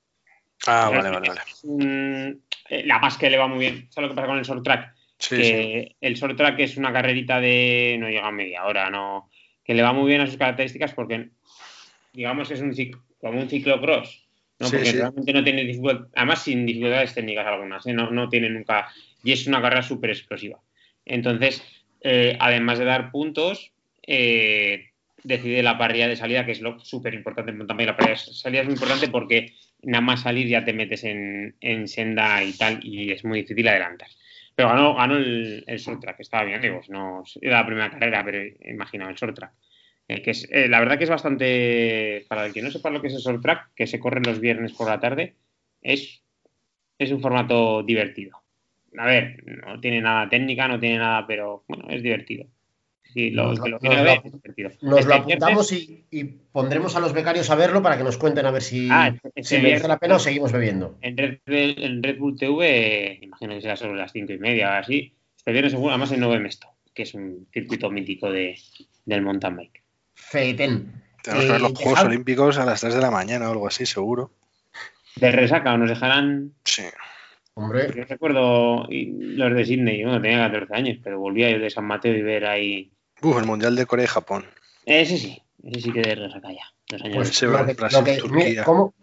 S3: Ah, vale, vale, vale.
S2: Mm, eh, la más que le va muy bien. ¿Sabes lo que pasa con el short track?
S3: Sí,
S2: el short track es una carrerita de no llega a media hora, no que le va muy bien a sus características porque digamos es un cic- como un ciclocross, ¿no?
S3: Sí,
S2: porque
S3: sí.
S2: realmente no tiene dificultad, además sin dificultades técnicas algunas, ¿eh? no, no tiene nunca y es una carrera súper explosiva. Entonces, eh, además de dar puntos, eh, decide la parrilla de salida, que es lo súper importante en. La parrilla de salida es muy importante porque nada más salir ya te metes en, en senda y tal, y es muy difícil adelantar. Pero ganó, ganó el, el short track, estaba bien, digo, no era la primera carrera, pero imagino el short track. Eh, que eh, la verdad que es bastante, para el que no sepa lo que es el short track, que se corre los viernes por la tarde, es, es un formato divertido. A ver, no tiene nada técnica, no tiene nada, pero bueno, es divertido. Sí, lo,
S1: Nos
S2: que
S1: lo-
S2: lo quiere
S1: nos
S2: ver
S1: lo-
S2: es divertido.
S1: Nos
S2: Este
S1: lo apuntamos
S2: viernes-
S1: y, y pondremos a los becarios a verlo para que nos cuenten a ver si,
S2: Ah, este
S1: si merece
S2: viernes-
S1: la pena o seguimos bebiendo.
S2: En Red, Bull- en Red Bull TV, imagino que será sobre las cinco y media o así. Este viernes seguro, además en Nove Mesto, que es un circuito mítico de, del mountain bike.
S1: Feeten.
S3: Tenemos que ver
S1: Eh,
S3: los Juegos Olímpicos a las 3 de la mañana o algo así, seguro.
S2: De resaca, o nos dejarán.
S3: Sí.
S1: Hombre,
S2: Yo recuerdo los de Sydney, bueno, tenía 14 años, pero volvía yo de San Mateo y ver ahí.
S3: Uf, el Mundial de Corea y Japón.
S2: Ese sí, Ese sí que de resaca ya. Dos años
S1: Pues
S3: va
S1: que-
S3: Brasil,
S1: lo que-
S3: Turquía.
S1: mira, ¿cómo,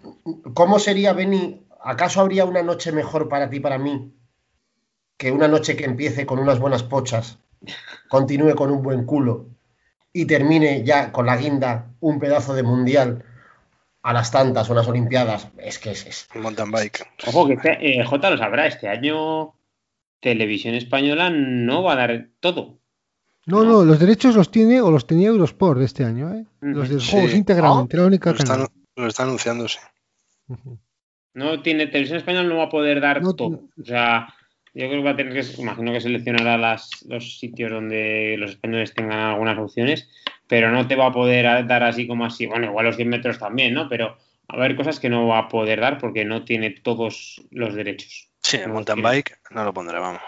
S1: cómo sería, Beni? ¿Acaso habría una noche mejor para ti, para mí, que una noche que empiece con unas buenas pochas, continúe con un buen culo y termine ya con la guinda un pedazo de mundial a las tantas, unas olimpiadas? Es que es, es-
S3: Mountain bike.
S2: Ojo, que este, eh, J lo sabrá, este año Televisión Española no va a dar todo.
S4: No, no, los derechos los tiene o los tenía Eurosport de este año, ¿eh? Los de
S3: Sí.
S4: juegos íntegramente, la única
S3: Lo está,
S4: canal.
S3: lo está anunciando, sí.
S2: No tiene, Televisión Española no va a poder dar
S4: No-
S2: todo. O sea, yo creo que va a tener que, imagino que seleccionará las, los sitios donde los españoles tengan algunas opciones, pero no te va a poder dar así como así. Bueno, igual los 100 metros también, ¿no? Pero va a haber cosas que no va a poder dar porque no tiene todos los derechos.
S3: Sí, el mountain bike no lo pondré, vamos.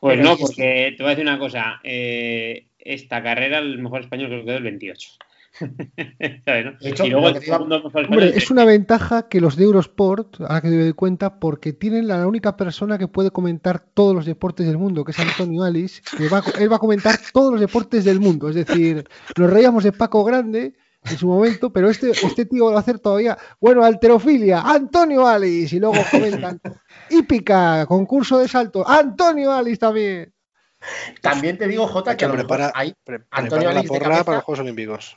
S2: Pues
S1: Pero
S2: no, porque te voy a decir una cosa. eh, esta carrera, el mejor español creo que quedó el 28. ¿Sabes, no?
S1: Hecho,
S2: y luego el mejor
S4: Hombre, es una ventaja que los de Eurosport, ahora que me doy cuenta, porque tienen la única persona que puede comentar todos los deportes del mundo, que es Antonio Alice, que va, a- él va a comentar todos los deportes del mundo. Es decir, nos reíamos de Paco Grande en su momento, pero este, este tío va a hacer todavía, bueno, alterofilia, Antonio Alice, y luego comentan, hípica, concurso de salto, Antonio Alice también.
S1: También te digo, Jota, que
S3: que
S1: a lo mejor
S3: preparar-
S1: hay
S3: Pre-
S1: Antonio
S3: prepara la porra
S1: cabeza.
S3: para los Juegos Olímpicos.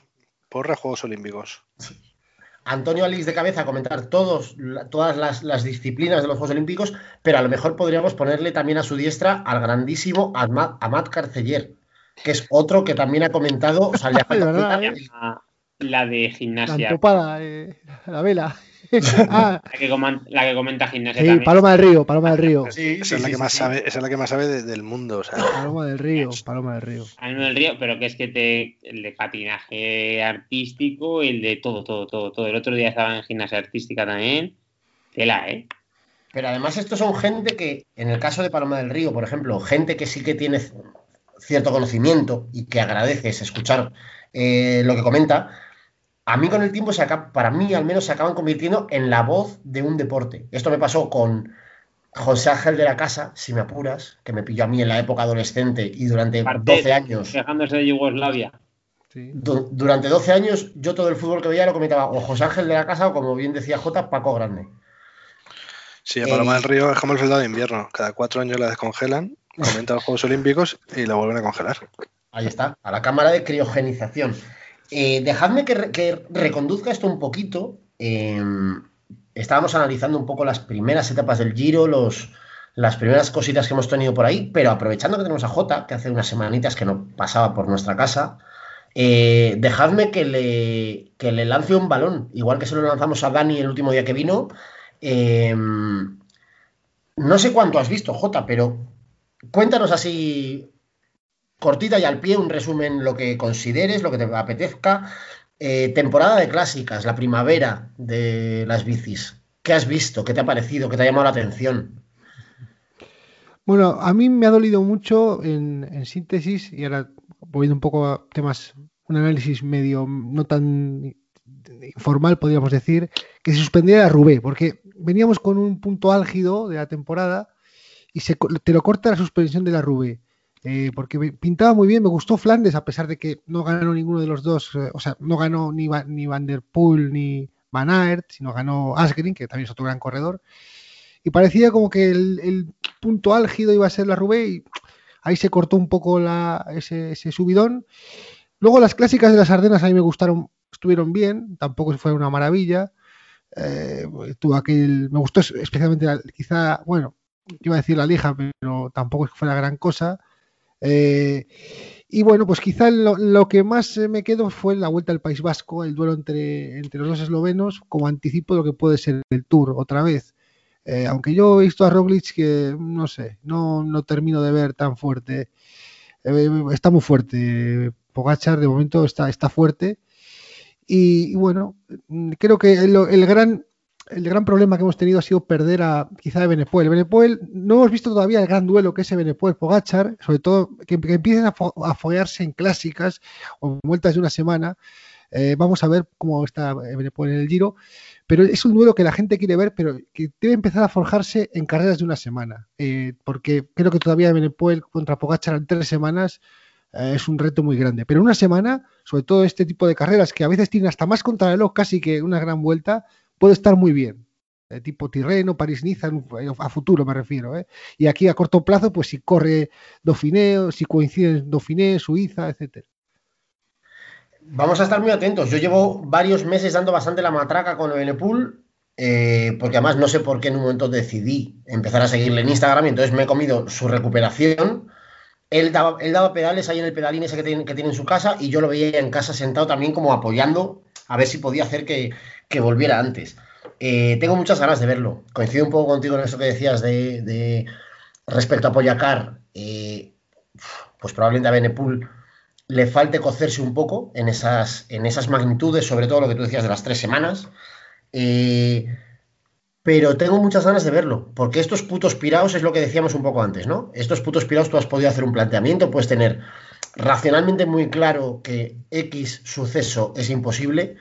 S3: Porra Juegos Olímpicos.
S1: Antonio Alix de cabeza a comentar todos, todas las, las disciplinas de los Juegos Olímpicos, pero a lo mejor podríamos ponerle también a su diestra al grandísimo Amat, Amat Carceller, que es otro que también ha comentado, o sea, le ha
S4: ¿eh?
S2: La, la de
S4: La
S2: gimnasia.
S4: entopada, eh, la vela. ah,
S2: La que, la comenta gimnasia
S4: sí,
S2: también.
S4: Paloma del Río, Paloma del Río.
S1: Sí,
S3: Esa es la que más sabe, esa es la que más sabe de- del mundo. O sea,
S4: Paloma del Río, Paloma del Río.
S2: A mí no del río, pero que es que te, el de patinaje artístico, el de todo, todo, todo, todo. El otro día estaba en gimnasia artística también. Tela, ¿eh?
S1: Pero además estos son gente que, en el caso de Paloma del Río, por ejemplo, gente que sí que tiene cierto conocimiento y que agradeces escuchar eh, lo que comenta, a mí con el tiempo, se acaba, para mí al menos, se acaban convirtiendo en la voz de un deporte. Esto me pasó con José Ángel de la Casa, si me apuras, que me pilló a mí en la época adolescente y durante
S2: Parte-
S1: 12 años.
S2: Dejándose de Yugoslavia.
S4: Sí.
S1: du- durante 12 años yo todo el fútbol que veía lo comentaba o José Ángel de la Casa o como bien decía J, Paco Grande.
S3: sí, a Paloma
S1: Eh,
S3: del Río es como el soldado de invierno. Cada cuatro años la descongelan, comenta los Juegos Olímpicos y la vuelven a congelar.
S1: Ahí está, a la cámara de criogenización. Eh, dejadme que, re- que reconduzca esto un poquito. Eh, estábamos analizando un poco las primeras etapas del Giro, las primeras cositas que hemos tenido por ahí, pero aprovechando que tenemos a Jota, que hace unas semanitas que no pasaba por nuestra casa, eh, dejadme que le, lance un balón, igual que se lo lanzamos a Dani el último día que vino. Eh, no sé cuánto has visto, Jota, pero cuéntanos así cortita y al pie un resumen, lo que consideres, lo que te apetezca. Eh, temporada de clásicas, la primavera de las bicis. ¿Qué has visto? ¿Qué te ha parecido? ¿Qué te ha llamado la atención?
S4: Bueno, a mí me ha dolido mucho en, síntesis, y ahora volviendo un poco a temas, un análisis medio no tan informal, podríamos decir, que se suspendiera Rubé, porque veníamos con un punto álgido de la temporada y se, te lo corta la suspensión de la Rubé. Eh, porque pintaba muy bien, me gustó Flandes, a pesar de que no ganó ninguno de los dos, eh, o sea, no ganó ni, Va- ni Van der Poel ni Van Aert, sino ganó Asgreen, que también es otro gran corredor. Y parecía como que el, el punto álgido iba a ser la Rubé y ahí se cortó un poco la, ese, ese subidón. Luego las clásicas de las Ardenas a mí me gustaron, estuvieron bien, tampoco fue una maravilla. Eh, tuvo aquel, me gustó especialmente la- quizá, bueno, iba a decir la lija, pero tampoco es que fuera gran cosa. Eh, y bueno, pues quizá lo, que más eh, me quedo fue la vuelta al País Vasco, el duelo entre, entre los dos eslovenos, como anticipo de lo que puede ser el Tour otra vez. Eh, aunque yo he visto a Roglic que no sé, no, no termino de ver tan fuerte. Está muy fuerte. Pogachar de momento está, está fuerte. Y, bueno, creo que el gran el gran problema que hemos tenido ha sido perder a quizá a Benepoel. Benepoel, no hemos visto todavía el gran duelo que es Benepoel Pogachar, sobre todo que, empiecen a, fo en clásicas o en vueltas de una semana. Eh, vamos a ver cómo está Benepoel en el Giro, pero es un duelo que la gente quiere ver, pero que debe empezar a forjarse en carreras de una semana, eh, porque creo que todavía Benepoel contra Pogachar en tres semanas eh, es un reto muy grande. Pero una semana, sobre todo este tipo de carreras que a veces tienen hasta más contrarreloj casi que una gran vuelta, puede estar muy bien. Eh, tipo Tirreno, París-Niza, a futuro me refiero. ¿eh? Y aquí a corto plazo, pues si corre Dauphiné, si coinciden Dauphiné, Suiza, etcétera.
S1: Vamos a estar muy atentos. Yo llevo varios meses dando bastante la matraca con Evenepoel, eh, porque además no sé por qué en un momento decidí empezar a seguirle en Instagram y entonces me he comido su recuperación. Él daba, él daba pedales ahí en el pedalín ese que tiene, que tiene, en su casa y yo lo veía en casa sentado también como apoyando a ver si podía hacer que, que volviera antes. Eh, tengo muchas ganas de verlo. Coincido un poco contigo en eso que decías de, respecto a Poyacar. Eh, pues probablemente a Benepool le falte cocerse un poco en esas, en esas magnitudes, sobre todo lo que tú decías de las tres semanas. Eh, pero tengo muchas ganas de verlo, porque estos putos piraos es lo que decíamos un poco antes, ¿no? Estos putos piraos tú has podido hacer un planteamiento, puedes tener racionalmente muy claro que X suceso es imposible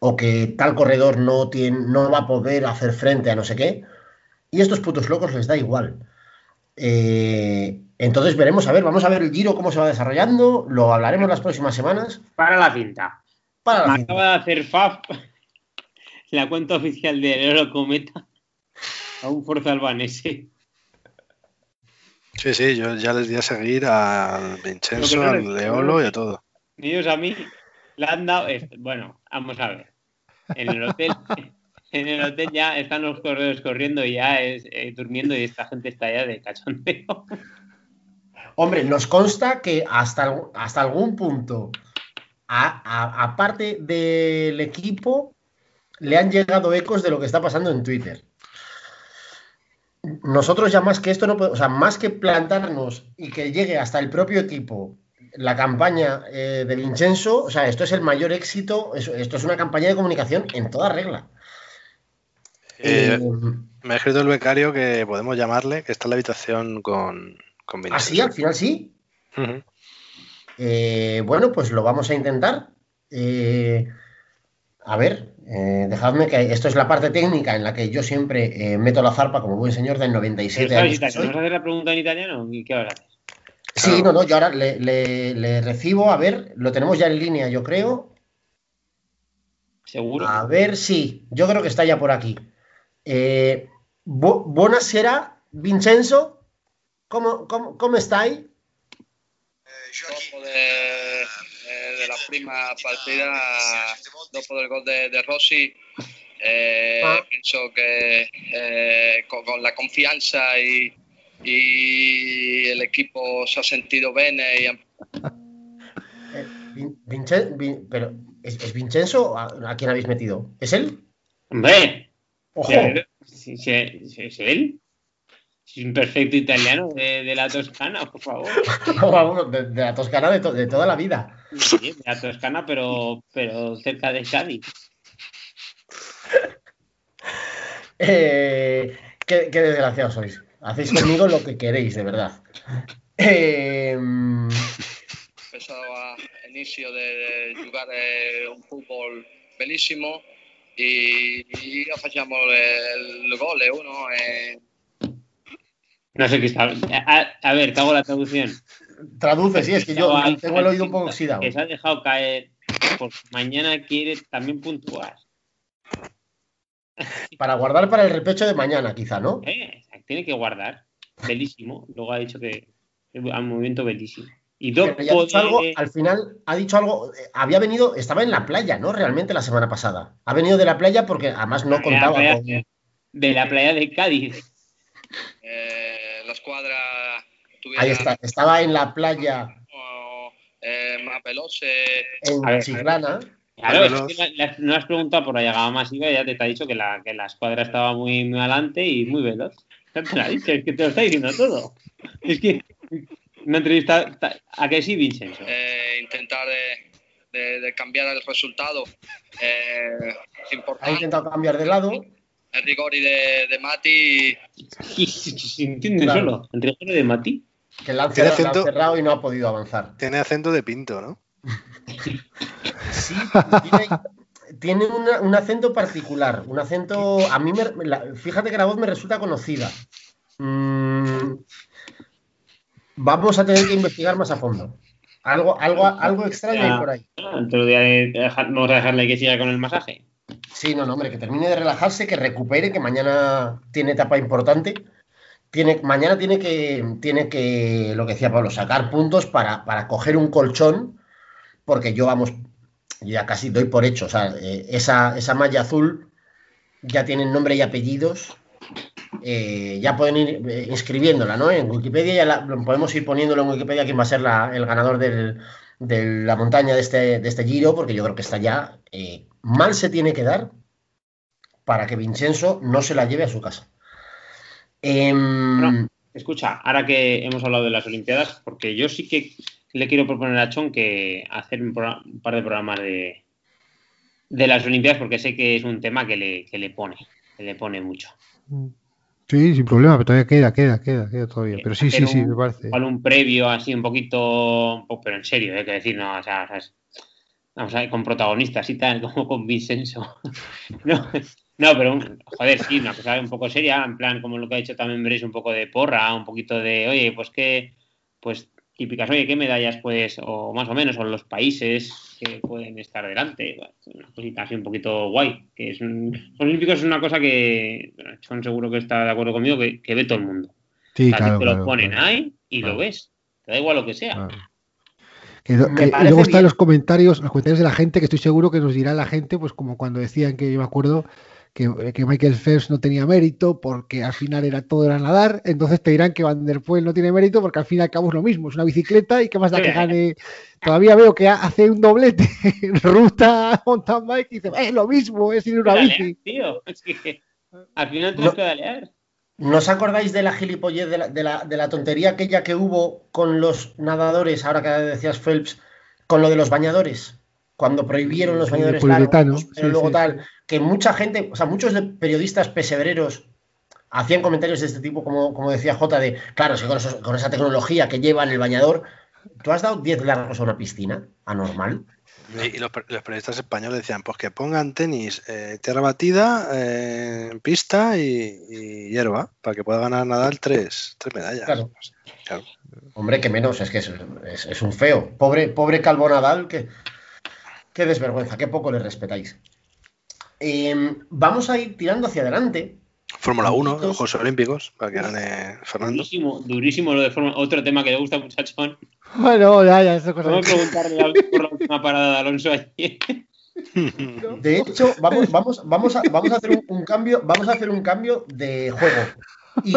S1: o que tal corredor no, tiene, no va a poder hacer frente a no sé qué, y estos putos locos les da igual. Eh, entonces veremos, a ver, vamos a ver el giro cómo se va desarrollando, lo hablaremos las próximas semanas.
S2: Para la cinta.
S1: Para la
S2: Me
S1: cinta.
S2: acaba de hacer FAF la cuenta oficial de Oro Cometa a un Forza Albanese.
S3: Sí, sí, yo ya les di a seguir al Vincenzo,
S2: no
S3: al Leolo y a todo.
S2: Ellos a mí le han dado. esto. Bueno, vamos a ver. En el hotel, en el hotel ya están los corredores corriendo y ya es, eh, durmiendo y esta gente está ya de cachondeo.
S1: Hombre, nos consta que hasta, hasta algún punto, a- a- aparte del equipo, le han llegado ecos de lo que está pasando en Twitter. Nosotros ya más que esto no podemos, o sea, más que plantarnos y que llegue hasta el propio equipo la campaña eh, de Vincenzo, o sea, esto es el mayor éxito, es- esto es una campaña de comunicación en toda regla.
S3: Eh,
S1: Eh,
S3: me ha escrito el becario que podemos llamarle, que está en la habitación con, con
S1: ¿Ah, sí?
S3: Vincenzo.
S1: Al final sí. Eh, bueno, pues lo vamos a intentar. Eh, a ver, eh, dejadme que esto es la parte técnica en la que yo siempre eh, meto la zarpa como buen señor del 97
S2: ¿Sabes
S1: años. que
S2: italiano?
S1: soy.
S2: ¿Vas a hacer la pregunta en italiano? ¿Y qué ahora haces?
S1: Sí, no, no, yo ahora le, le- le recibo, a ver, lo tenemos ya en línea, yo creo.
S2: Seguro.
S1: A ver, sí, yo creo que está ya por aquí. Eh, bu- buonasera, Vincenzo. ¿Cómo, cómo, cómo estáis?
S6: eh, della prima partita, dopo del gol de, de Rossi, eh,
S1: Ah.
S6: penso che eh, con, con la confianza y, y el equipo se ha sentido bene y han
S1: Eh, Vin- Vincen- Vin- pero, ¿es, es Vincenzo a, a quién habéis metido? ¿Es él?
S2: Hombre,
S1: Ojo.
S2: si, si- si es él. Es un perfecto italiano de, de la Toscana, por favor.
S1: Vamos, de, de la Toscana de, to- de toda la vida.
S2: Sí, de la Toscana, pero, pero cerca de Cádiz.
S1: Eh, qué, qué desgraciados sois. Hacéis conmigo lo que queréis, de verdad. Eh,
S6: pensava all'inizio di giocare un football bellissimo e io facciamo il, il gol e uno e
S2: No sé qué está. A, a ver, te hago la traducción.
S1: traduce, sí, es que yo tengo el oído un poco oxidado.
S2: Que se ha dejado caer porque mañana quiere también puntuar.
S1: Para guardar para el repecho de mañana, quizá, ¿no?
S2: Eh, tiene que guardar. Belísimo. Luego ha dicho que es un movimiento belísimo. Y
S1: ha dicho algo, al final ha dicho algo, eh, había venido, estaba en la playa, ¿no? Realmente la semana pasada. Ha venido de la playa porque además no
S2: de la
S1: contaba
S2: playa-
S1: con...
S2: de la playa de Cádiz.
S6: eh, la squadra tuviera
S1: Ahí está, estaba en la playa
S6: eh, más veloce
S1: en
S2: ver,
S1: Chiclana.
S2: Claro, es que la- la- no has preguntado por la llegada masiva y ya te, te ha dicho que la, que la escuadra estaba muy, muy adelante y muy veloz. Ya te lo ha dicho, es que te lo está diciendo todo. Es que una entrevista. ta- ¿A que sí, Vincenzo?
S6: eh, intentar de, de- de cambiar el resultado eh,
S1: Ha
S6: importante
S1: intentado cambiar de lado.
S6: el rigori de, de Mati
S2: Y se entiende
S1: Claro.
S2: solo. Entre Jorge de Mati.
S1: Que la han cerrado, la han
S3: acento-
S1: cerrado y no ha podido avanzar.
S3: Tiene acento de pinto, ¿no?
S1: Sí, tiene, tiene una- un acento particular. Un acento. A mí, me, la- fíjate que la voz me resulta conocida. Mm, vamos a tener que investigar más a fondo. Algo, algo, algo extraño hay por ahí.
S2: Otro día de- dejar- vamos a dejarle que siga con el masaje.
S1: Sí, no, no, hombre, que termine de relajarse, que recupere, que mañana tiene etapa importante. Tiene, mañana tiene que, tiene que, lo que decía Pablo, sacar puntos para, para coger un colchón, porque yo, vamos, ya casi doy por hecho. O sea, eh, esa, esa malla azul ya tiene nombre y apellidos. eh, ya pueden ir eh, inscribiéndola, ¿no? En Wikipedia ya podemos ir poniéndolo en Wikipedia quién va a ser la- el ganador de la montaña de este, de este giro, porque yo creo que está ya mal se tiene que dar para que Vincenzo no se la lleve a su casa.
S2: Bueno. Escucha, ahora que hemos hablado de las Olimpiadas, porque yo sí que le quiero proponer a Chon que hacer un, programa- un par de programas de, de las Olimpiadas, porque sé que es un tema que le, que le pone, que le pone mucho.
S4: Sí, sin problema, pero todavía queda, queda, queda, queda todavía. Pero sí, sí, sí, me parece.
S2: Igual un previo así un poquito, pues, pero en serio, hay que decir, no, o sea, o sea, es- vamos a ver, con protagonistas y tal, como con Vincenzo. no, no, pero un- joder, sí, una cosa un poco seria, en plan, como lo que ha hecho también Brace, un poco de porra, un poquito de, oye, pues que, pues típicas, oye, ¿qué medallas puedes, o más o menos, o los países que pueden estar delante? Bueno, una cosita así un poquito guay, que es un, los Olímpicos es una cosa que, bueno, Chon seguro que está de acuerdo conmigo, que, que ve todo el mundo.
S4: Sí,
S2: O sea,
S4: claro,
S2: te lo ponen
S4: claro,
S2: ahí y
S4: Claro.
S2: lo ves. Te da igual lo que sea.
S4: Que que- y luego están
S1: bien.
S4: los comentarios, los comentarios de la gente que estoy seguro que nos dirá la gente, pues como cuando decían que yo me acuerdo que, que Michael Phelps no tenía mérito porque al final era todo era nadar, entonces te dirán que Van der Poel no tiene mérito porque al fin y al cabo es lo mismo, es una bicicleta y que más da que gane. Todavía veo que ha- hace un doblete en ruta mountain bike y dice, es lo mismo, es ir una
S2: Pedalear,
S4: bici.
S2: tío. Es que al final te
S1: No.
S2: que pedalear.
S1: ¿No os acordáis de la gilipollez, de la, de la- de la tontería aquella que hubo con los nadadores, ahora que decías Phelps, con lo de los bañadores? Cuando prohibieron los bañadores largos, pero
S4: sí,
S1: luego
S4: sí,
S1: tal, que mucha gente, o sea, muchos de- periodistas pesebreros hacían comentarios de este tipo, como, como decía J, de, claro, si con, esos- con esa tecnología que lleva en el bañador, ¿tú has dado 10 largos a una piscina? Anormal.
S3: Y y los, per- los periodistas españoles decían, pues que pongan tenis, eh, tierra batida, eh, pista y, y hierba, para que pueda ganar Nadal tres, tres medallas.
S1: Claro.
S3: Claro.
S1: Hombre, que menos, es que es, es- es un feo. Pobre, pobre Calvo Nadal, que, qué desvergüenza, qué poco le respetáis. Em, vamos a ir tirando hacia adelante.
S3: Fórmula 1,
S1: Puntitos.
S3: los Juegos Olímpicos, para que gane Fernando.
S2: Durísimo, durísimo lo de forma. Otro tema que le gusta Chon.
S4: Bueno, ya, ya, esa cosa.
S2: Vamos a preguntarle la- por la última parada de Alonso ayer.
S1: De hecho, vamos, vamos, vamos, a, vamos a hacer un, un cambio, vamos a hacer un cambio de juego. Y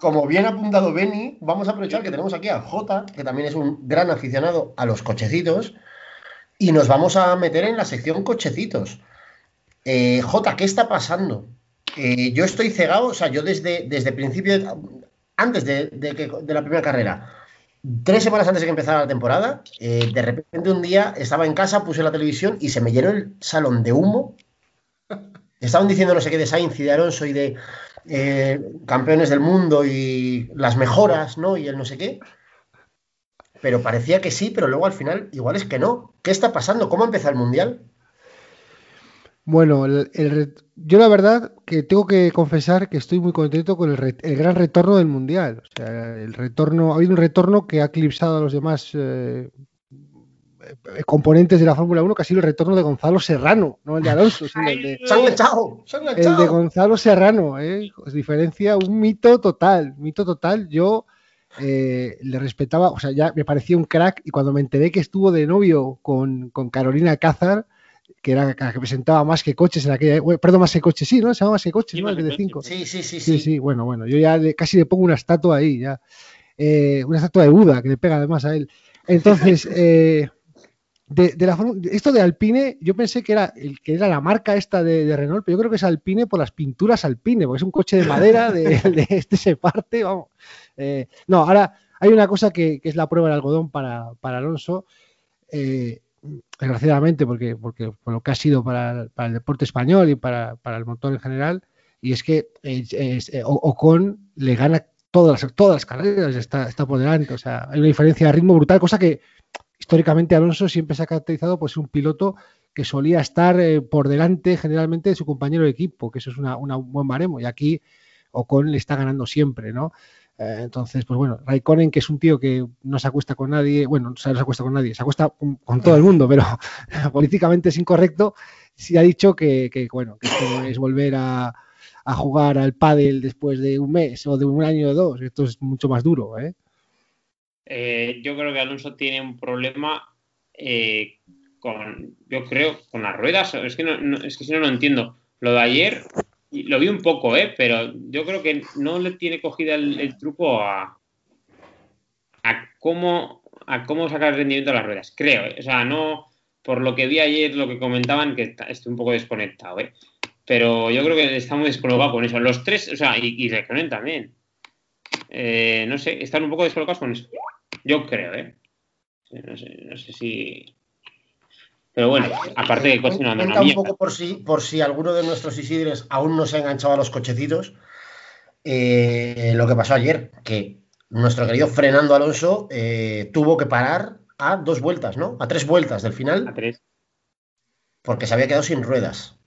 S1: como bien ha apuntado Benny, vamos a aprovechar que tenemos aquí a Jota, que también es un gran aficionado a los cochecitos, y nos vamos a meter en la sección cochecitos. Eh, Jota, ¿qué está pasando? Eh, yo estoy cegado, o sea, yo desde, desde principio, de- antes de, de que- de la primera carrera, tres semanas antes de que empezara la temporada, eh, de repente un día estaba en casa, puse la televisión y se me llenó el salón de humo. Estaban diciendo no sé qué de Sainz y de Alonso y de eh, campeones del mundo y las mejoras, ¿no? Y el no sé qué. Pero parecía que sí, pero luego al final igual es que no. ¿Qué está pasando? ¿Cómo empieza el mundial?
S4: Bueno, el- el re- yo la verdad que tengo que confesar que estoy muy contento con el, gran retorno del Mundial. O sea, el retorno, ha habido un retorno que ha eclipsado a los demás eh, eh, componentes de la Fórmula 1, que ha sido el retorno de Gonzalo Serrano, no el de Alonso, sino el de,
S1: ¡Se han enganchado! ¡Se han
S4: el de! Gonzalo Serrano. ¿eh? Os diferencia un mito total, mito total. Yo eh, le respetaba, o sea, ya me parecía un crack y cuando me enteré que estuvo de novio con, con Carolina Cázar, que era la que presentaba más que coches en aquella, bueno, perdón, más que coches, sí, ¿no? Se llama más que coches,
S2: Sí,
S4: ¿no? El
S2: que
S4: de 5.
S1: Sí, sí, sí,
S4: Sí,
S1: sí.
S4: sí, bueno, bueno, yo ya le- casi le pongo una estatua ahí, ya. Eh, una estatua de Buda que le pega además a él. Entonces, eh, de, de la esto de Alpine, yo pensé que era, el, que era la marca esta de, de Renault, pero yo creo que es Alpine por las pinturas Alpine, porque es un coche de madera, de, de este se parte, vamos. Eh, no, ahora hay una cosa que, que es la prueba del algodón para, para Alonso. eh, desgraciadamente, porque, porque por lo que ha sido para, para el deporte español y para, para el motor en general, y es que eh, Ocon le gana todas las, todas las carreras, está, está por delante, o sea, hay una diferencia de ritmo brutal, cosa que históricamente Alonso siempre se ha caracterizado por ser un piloto que solía estar eh, por delante generalmente de su compañero de equipo, que eso es una, un buen baremo, y aquí Ocon le está ganando siempre, ¿no? Eh, entonces, pues bueno, Raikkonen, que es un tío que no se acuesta con nadie, bueno, no se acuesta con nadie, se acuesta con, todo el mundo, pero políticamente es incorrecto, sí ha dicho que, que, bueno, que esto es volver a, a jugar al pádel después de un mes o de un año o dos. Esto es mucho más duro, ¿eh?
S2: Eh, yo creo que Alonso tiene un problema eh, con, yo creo, con las ruedas. Es que, no, no, es que si no lo entiendo. Lo de ayer lo vi un poco, ¿eh? pero yo creo que no le tiene cogida el, truco a, a, cómo, a cómo sacar rendimiento de las ruedas. Creo, ¿eh? o sea, no por lo que vi ayer, lo que comentaban, que está, estoy un poco desconectado, ¿eh? pero yo creo que está muy descolocado con eso. Los tres, o sea, y, y también. No sé, están un poco descolocados con eso. Yo creo, ¿eh? No sé, no sé si. Pero bueno, aparte de que coche no anda
S1: un poco por si, por si alguno de nuestros Isidres aún no se ha enganchado a los cochecitos. Eh, lo que pasó ayer, que nuestro querido Fernando Alonso eh, tuvo que parar a dos vueltas, ¿no? A tres vueltas del final.
S2: A tres.
S1: Porque se había quedado sin ruedas.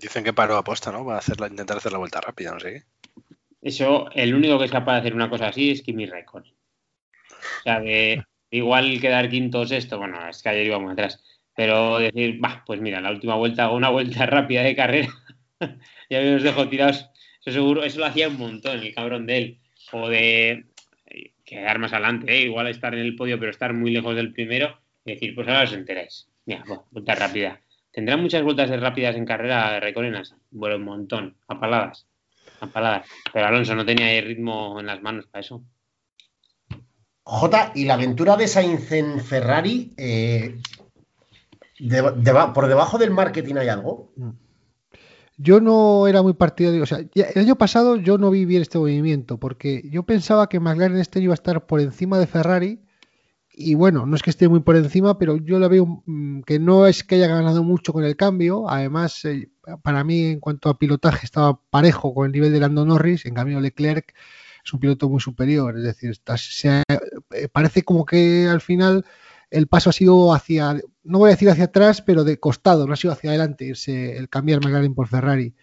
S3: Dicen que paró a posta, ¿no? Para hacer la, intentar hacer la vuelta rápida, no sé qué.
S2: Eso, el único que es capaz de hacer una cosa así es Kimi Raikkonen. O sea, de igual quedar quinto o sexto, bueno, es que ayer íbamos atrás, pero decir, bah, pues mira, la última vuelta hago una vuelta rápida de carrera, ya me los dejo tirados, eso seguro, eso lo hacía un montón el cabrón de él, o de quedar más adelante, ¿eh? igual estar en el podio, pero estar muy lejos del primero, y decir, pues ahora os enteráis, mira, vuelta rápida. Tendrá muchas vueltas rápidas en carrera Raikkonen, bueno, un montón, a paladas Pero Alonso no tenía el ritmo en las manos para eso.
S1: J, y la aventura de Sainz en Ferrari, eh, de, de, ¿por debajo del marketing hay algo?
S4: Yo no era muy partidario, o sea, el año pasado yo no vi bien este movimiento, porque yo pensaba que McLaren este iba a estar por encima de Ferrari, y bueno, no es que esté muy por encima, pero yo lo veo mmm, que no es que haya ganado mucho con el cambio. Además, eh, para mí, en cuanto a pilotaje, estaba parejo con el nivel de Lando Norris. En cambio, Leclerc es un piloto muy superior. Es decir, se, eh, parece como que al final el paso ha sido hacia, no voy a decir hacia atrás, pero de costado, no ha sido hacia adelante irse el cambiar McLaren por Ferrari.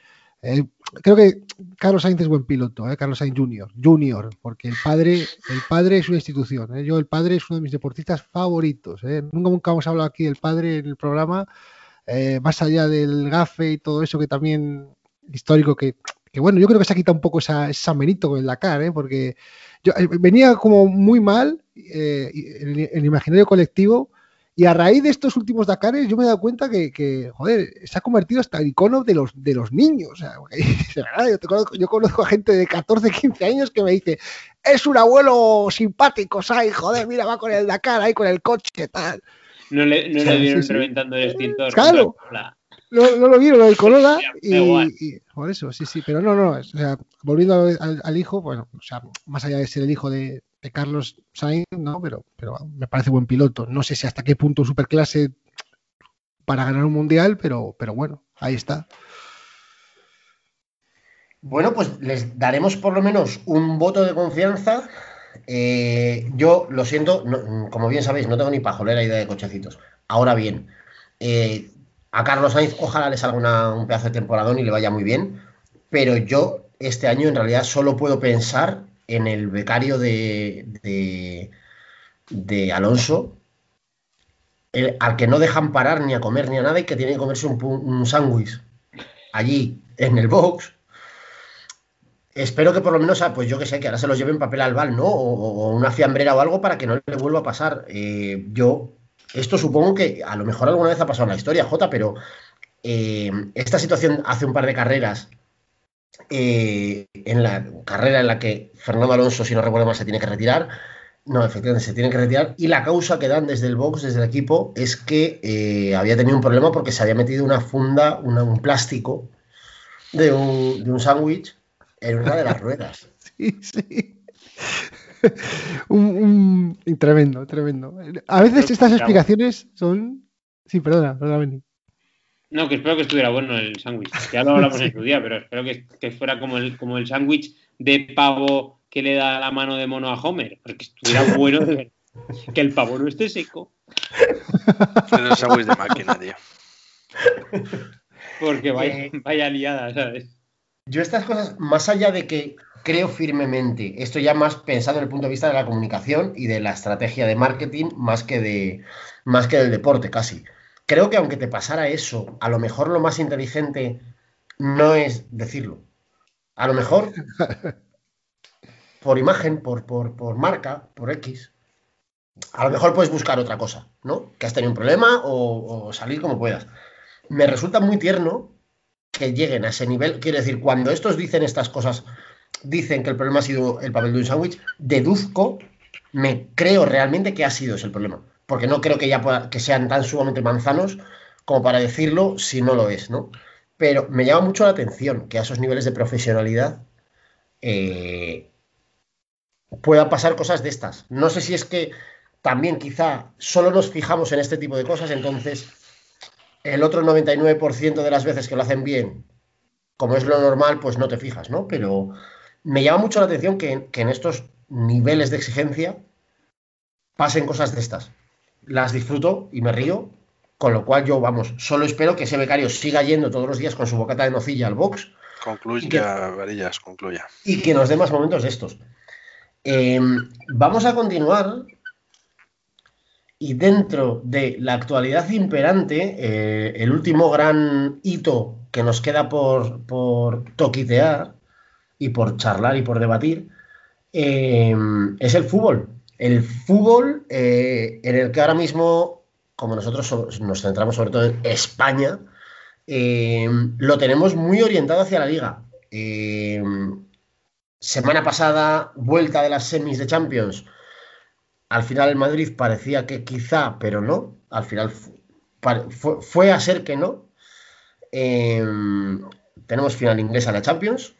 S4: Eh, creo que Carlos Sainz es buen piloto, eh, Carlos Sainz Junior, Junior, porque el padre, el padre es una institución. Eh. Yo, el padre es uno de mis deportistas favoritos. Eh. Nunca, nunca hemos hablado aquí del padre en el programa, eh, más allá del gafe y todo eso que también histórico que, que bueno, yo creo que se ha quitado un poco esa, esa menito con el Dakar, ¿eh? porque yo, venía como muy mal el, el imaginario colectivo. Y a raíz de estos últimos Dakares, yo me he dado cuenta que, que joder, se ha convertido hasta el icono de los, de los niños. O sea, yo, conozco, yo, conozco, a gente de 14, 15 años que me dice, es un abuelo simpático, ¿sabes? Joder, mira, va con el Dakar ahí, con el coche, tal.
S2: No le, no le vieron sí, sí. reventando el extintor.
S4: Claro. No, no, lo vieron el Corolla y, y, por eso, sí, sí, pero no, no, o sea, volviendo al, al, hijo, bueno, o sea, más allá de ser el hijo de, de Carlos Sainz, ¿no? Pero, pero me parece buen piloto. No sé si hasta qué punto superclase para ganar un mundial, pero, pero bueno, ahí está.
S1: Bueno, pues les daremos por lo menos un voto de confianza. Eh, yo lo siento, como bien sabéis, no tengo ni pajolera idea de cochecitos. Ahora bien, eh, a Carlos Sainz ojalá le salga un pedazo de temporadón y le vaya muy bien, pero yo este año en realidad solo puedo pensar en el becario de, de, de Alonso, al que no dejan parar ni a comer ni a nada y que tiene que comerse un, un sándwich allí en el box. Espero que por lo menos, pues yo que sé, que ahora se los lleven papel al bal, ¿no? O, o, una fiambrera o algo para que no le vuelva a pasar. Eh, yo, esto supongo que a lo mejor alguna vez ha pasado en la historia, Jota, pero eh, esta situación hace un par de carreras eh, en la carrera en la que Fernando Alonso, si no recuerdo mal, se tiene que retirar. No, efectivamente, se tiene que retirar. Y la causa que dan desde el box, desde el equipo, es que eh, había tenido un problema porque se había metido una funda, una, un plástico de un, de un sándwich en una de las ruedas.
S4: Sí, sí. un, un, tremendo, tremendo. A veces estas explicaciones son. Sí, perdona, perdona, Benny.
S2: No, que espero que estuviera bueno el sándwich. Ya lo hablamos en su día, pero espero que, que fuera como el, como el sándwich de pavo que le da la mano de mono a Homer, porque estuviera bueno de ver. Que el pavo no esté seco.
S3: Es el sándwich de máquina, tío.
S2: Porque vaya, vaya liada, ¿sabes?
S1: Yo estas cosas, más allá de que creo firmemente, esto ya más pensado en el punto de vista de la comunicación y de la estrategia de marketing, más que, de, más que del deporte casi. Creo que aunque te pasara eso, a lo mejor lo más inteligente no es decirlo. A lo mejor por imagen, por, por, marca, por X, a lo mejor puedes buscar otra cosa, ¿no? Que has tenido un problema o, o salir como puedas. Me resulta muy tierno que lleguen a ese nivel. Quiero decir, cuando estos dicen estas cosas, dicen que el problema ha sido el papel de un sándwich, deduzco, me creo realmente que ha sido ese el problema. Porque no creo que ya pueda- que sean tan sumamente manzanos como para decirlo si no lo es, ¿no? Pero me llama mucho la atención que a esos niveles de profesionalidad eh, puedan pasar cosas de estas. No sé si es que también quizá solo nos fijamos en este tipo de cosas, entonces el otro 99% de las veces que lo hacen bien, como es lo normal, pues no te fijas, ¿no? Pero me llama mucho la atención que, que en estos niveles de exigencia pasen cosas de estas. Las disfruto y me río, con lo cual yo, vamos, solo espero que ese becario siga yendo todos los días con su bocata de nocilla al box
S3: Concluya, Varillas, concluya.
S1: y que nos dé más momentos de estos. Eh, vamos a continuar y dentro de la actualidad imperante, eh, el último gran hito que nos queda por, por toquitear y por charlar y por debatir eh, es el fútbol. El fútbol eh, en el que ahora mismo, como nosotros so- nos centramos sobre todo en España, eh, lo tenemos muy orientado hacia la liga. Eh, semana pasada, vuelta de las semis de Champions. Al final el Madrid parecía que quizá, pero no. Al final fue, fue a ser que no. Tenemos final inglesa en la Champions.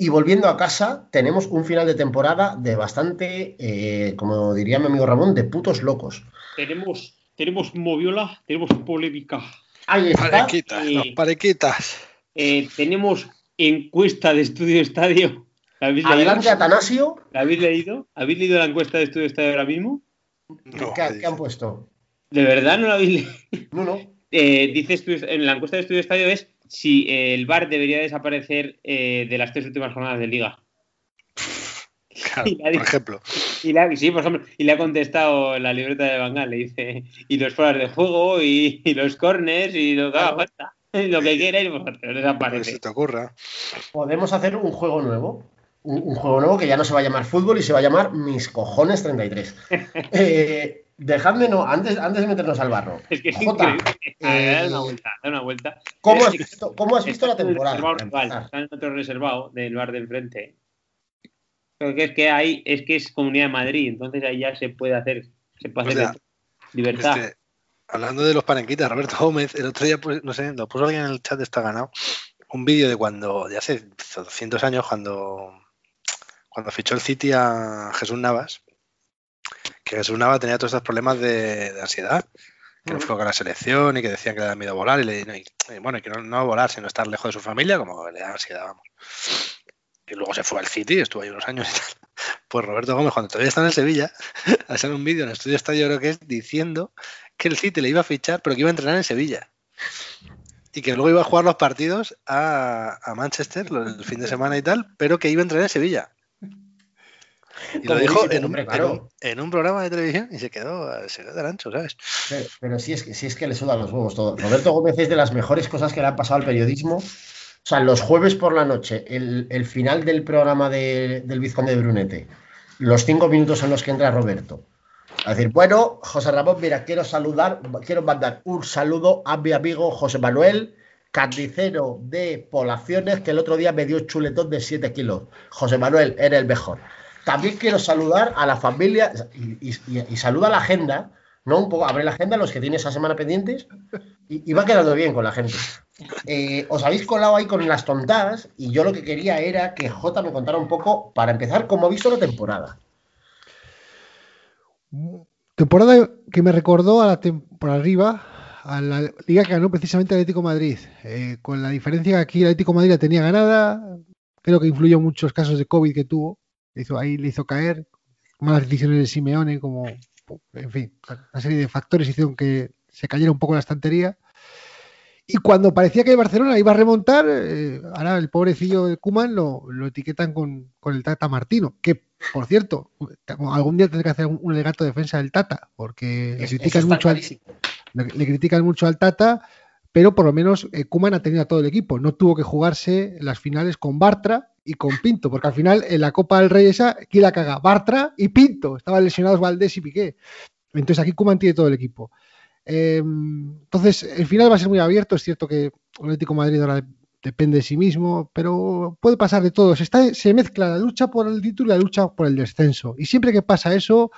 S1: Y volviendo a casa, tenemos un final de temporada de bastante, eh, como diría mi amigo Ramón, de putos locos.
S2: Tenemos, tenemos moviola, tenemos polémica.
S1: Ahí está.
S3: Parequitas, los parequitas.
S2: Eh, tenemos encuesta de Estudio Estadio. ¿La habéis,
S1: Adelante,
S2: leído?
S1: Atanasio.
S2: ¿La habéis leído? ¿Habéis leído la encuesta de Estudio Estadio ahora mismo?
S3: No,
S1: ¿Qué,
S3: ¿qué
S1: han puesto?
S2: ¿De verdad no la habéis leído?
S1: No, no.
S2: Eh, dice Estudio- en la encuesta de Estudio Estadio es si el VAR debería desaparecer eh, de las tres últimas jornadas de Liga.
S3: Claro,
S2: Y la
S3: por ejemplo.
S2: Y le ha, sí, por ejemplo, y le ha contestado en la libreta de Bangal, le dice, y los fueras de juego, y, y los corners, y lo que haga
S1: Claro.
S2: falta, y lo que quieras, pues
S3: Lo que se
S2: desaparece.
S3: te ocurra.
S1: Podemos hacer un juego nuevo. Un, un juego nuevo que ya no se va a llamar fútbol y se va a llamar Mis Cojones 33. Eh, dejadme, no, antes, antes de meternos al barro.
S2: Es que es
S1: Jota,
S2: increíble. Dale una
S1: eh,
S2: vuelta, dale una vuelta.
S1: ¿Cómo has visto, cómo has visto la temporada?
S2: reservado está en otro reservado del bar de enfrente. Pero que es que hay, es que es Comunidad de Madrid, entonces ahí ya se puede hacer, se puede
S3: O
S2: hacer
S3: sea,
S2: libertad.
S3: Este, hablando de los parenquitas, Roberto Gómez, el otro día, pues, no sé, lo puso alguien en el chat, está ganado, un vídeo de cuando, de hace 200 años, cuando, cuando fichó el City a Jesús Navas, que Jesús Navas tenía todos estos problemas de, de ansiedad, que no fue con la selección y que decían que le da miedo volar y, le, y- y bueno, y que no, no volar, sino estar lejos de su familia, como le da ansiedad, vamos. Y luego se fue al City, estuvo ahí unos años y tal. Pues Roberto Gómez, cuando todavía está en el Sevilla, ha salido un vídeo en el estudio estadio, creo que es, diciendo que el City le iba a fichar, pero que iba a entrenar en Sevilla. Y que luego iba a jugar los partidos a, a Manchester el fin de semana y tal, pero que iba a entrenar en Sevilla. Y lo dijo
S1: dice,
S3: en un,
S1: hombre,
S3: en,
S1: claro.
S3: un, en un programa de televisión y se quedó, se quedó de ancho, ¿sabes?
S1: Pero, pero sí, es que, sí es que le sudan los huevos todo. Roberto Gómez es de las mejores cosas que le han pasado al periodismo. O sea, los jueves por la noche, el, el final del programa de- del Vizconde de Brunete, los cinco minutos en los que entra Roberto. A decir, bueno, José Ramón, mira, quiero saludar, quiero mandar un saludo a mi amigo José Manuel, carnicero de Polaciones, que el otro día me dio un chuletón de 7 kilos. José Manuel, eres el mejor. También quiero saludar a la familia y, saluda a la agenda, ¿no? Un poco, abre la agenda, los que tiene esa semana pendientes, y, va quedando bien con la gente. Eh, os habéis colado ahí con las tontadas, y yo lo que quería era que Jota me contara un poco, para empezar, cómo ha visto la temporada.
S4: Temporada que me recordó a la por arriba a la liga que ganó precisamente Atlético Madrid. Eh, con la diferencia que aquí el Atlético Madrid la tenía ganada, creo que influyó muchos casos de COVID que tuvo. Hizo, ahí le hizo caer, malas decisiones de Simeone, como, en fin, una serie de factores hicieron que se cayera un poco la estantería. Y cuando parecía que el Barcelona iba a remontar, eh, ahora el pobrecillo de Kuman lo, lo etiquetan con, con, el Tata Martino, que por cierto, algún día tendré que hacer un, un legato de defensa del Tata, porque le critican, mucho al, le, le critican mucho al Tata, pero por lo menos eh, Kuman ha tenido a todo el equipo, no tuvo que jugarse las finales con Bartra y con Pinto, porque al final en la Copa del Rey esa, ¿quién la caga? Bartra y Pinto, estaban lesionados Valdés y Piqué. Entonces aquí Kuman tiene todo el equipo. Eh, entonces, el final va a ser muy abierto. Es cierto que Atlético Madrid ahora depende de sí mismo, pero puede pasar de todo. Se, se, mezcla la lucha por el título y la lucha por el descenso. Y siempre que pasa eso,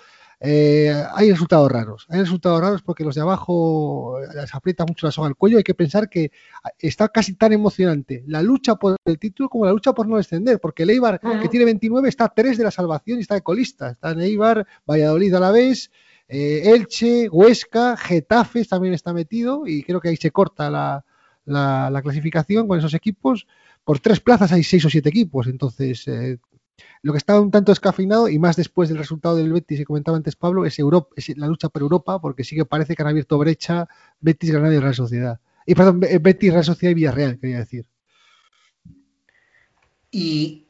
S4: eh, hay resultados raros. Hay resultados raros porque los de abajo les aprieta mucho la soga al cuello. Hay que pensar que está casi tan emocionante la lucha por el título como la lucha por no descender, porque el Eibar, uh -huh. que tiene 29, está a 3 de la salvación y está de colista. Está en Eibar, Valladolid a la vez. Eh, Elche, Huesca, Getafe también está metido y creo que ahí se corta la, la, la, clasificación con esos equipos. Por tres plazas hay seis o siete equipos, entonces eh, lo que está un tanto escafeinado y más después del resultado del Betis que comentaba antes Pablo es, Europa, es la lucha por Europa porque sí que parece que han abierto brecha Betis, Granada y Real Sociedad. Y perdón, Betis, Real Sociedad y Villarreal, quería decir.
S1: Y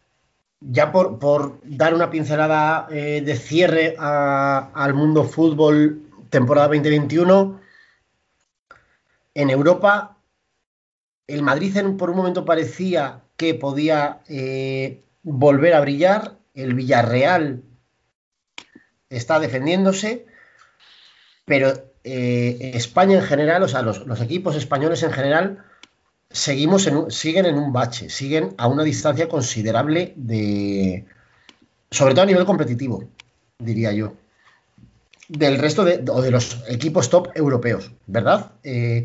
S1: ya por, por, dar una pincelada eh, de cierre al mundo fútbol temporada 2021, en Europa el Madrid por un momento parecía que podía eh, volver a brillar, el Villarreal está defendiéndose, pero eh, España en general, o sea, los, equipos españoles en general, seguimos en, siguen en un bache, siguen a una distancia considerable de, sobre todo a nivel competitivo, diría yo, del resto de, o de los equipos top europeos, ¿verdad? Eh,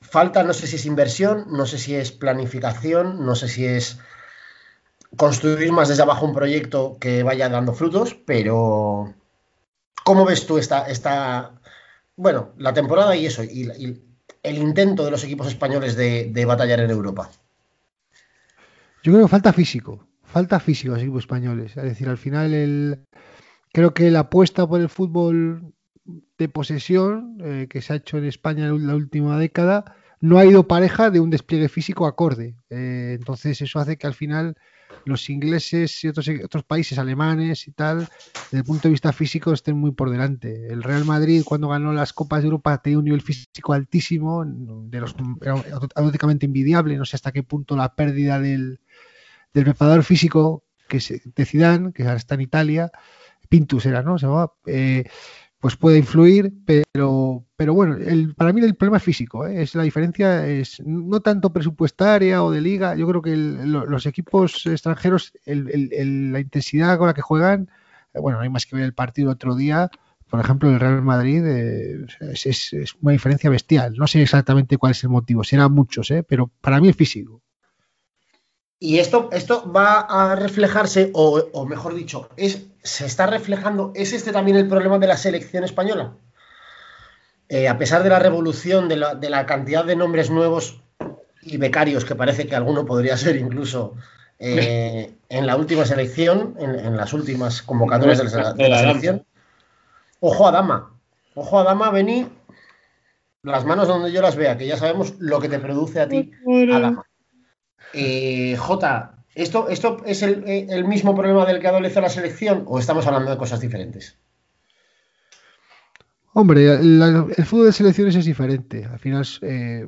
S1: falta, no sé si es inversión, no sé si es planificación, no sé si es construir más desde abajo un proyecto que vaya dando frutos, pero ¿cómo ves tú esta, esta bueno, la temporada y eso, y, el intento de los equipos españoles de, de, batallar en Europa?
S4: Yo creo que falta físico, falta físico a los equipos españoles. Es decir, al final el, creo que la apuesta por el fútbol de posesión eh, que se ha hecho en España en la última década no ha ido pareja de un despliegue físico acorde. Eh, entonces eso hace que al final los ingleses y otros, otros países alemanes y tal, desde el punto de vista físico, estén muy por delante. El Real Madrid, cuando ganó las Copas de Europa, tenía un nivel físico altísimo, de los, auténticamente envidiable. No sé hasta qué punto la pérdida del, del preparador físico que se, de Zidane, que ahora está en Italia, Pintus era, ¿no? Se llamaba, eh, pues puede influir, pero, pero bueno, el, para mí el problema es físico, ¿eh? es la diferencia es no tanto presupuestaria o de liga, yo creo que los equipos extranjeros, el, la intensidad con la que juegan, eh, bueno, no hay más que ver el partido otro día, por ejemplo, el Real Madrid eh, es, una diferencia bestial, no sé exactamente cuál es el motivo, serán muchos, ¿eh? pero para mí es físico.
S1: Y esto, esto va a reflejarse, o, o mejor dicho, es, se está reflejando, ¿es este también el problema de la selección española? Eh, a pesar de la revolución, de la, de la, cantidad de nombres nuevos y becarios que parece que alguno podría ser incluso eh, en la última selección, en, en, las últimas convocatorias de la, de la selección. Ojo a Dama, ojo a Dama, vení las manos donde yo las vea, que ya sabemos lo que te produce a ti, a Dama. Eh, J, ¿esto, ¿esto es el, el, mismo problema del que adolece la selección o estamos hablando de cosas diferentes?
S4: Hombre, el fútbol de selecciones es diferente. Al final, eh,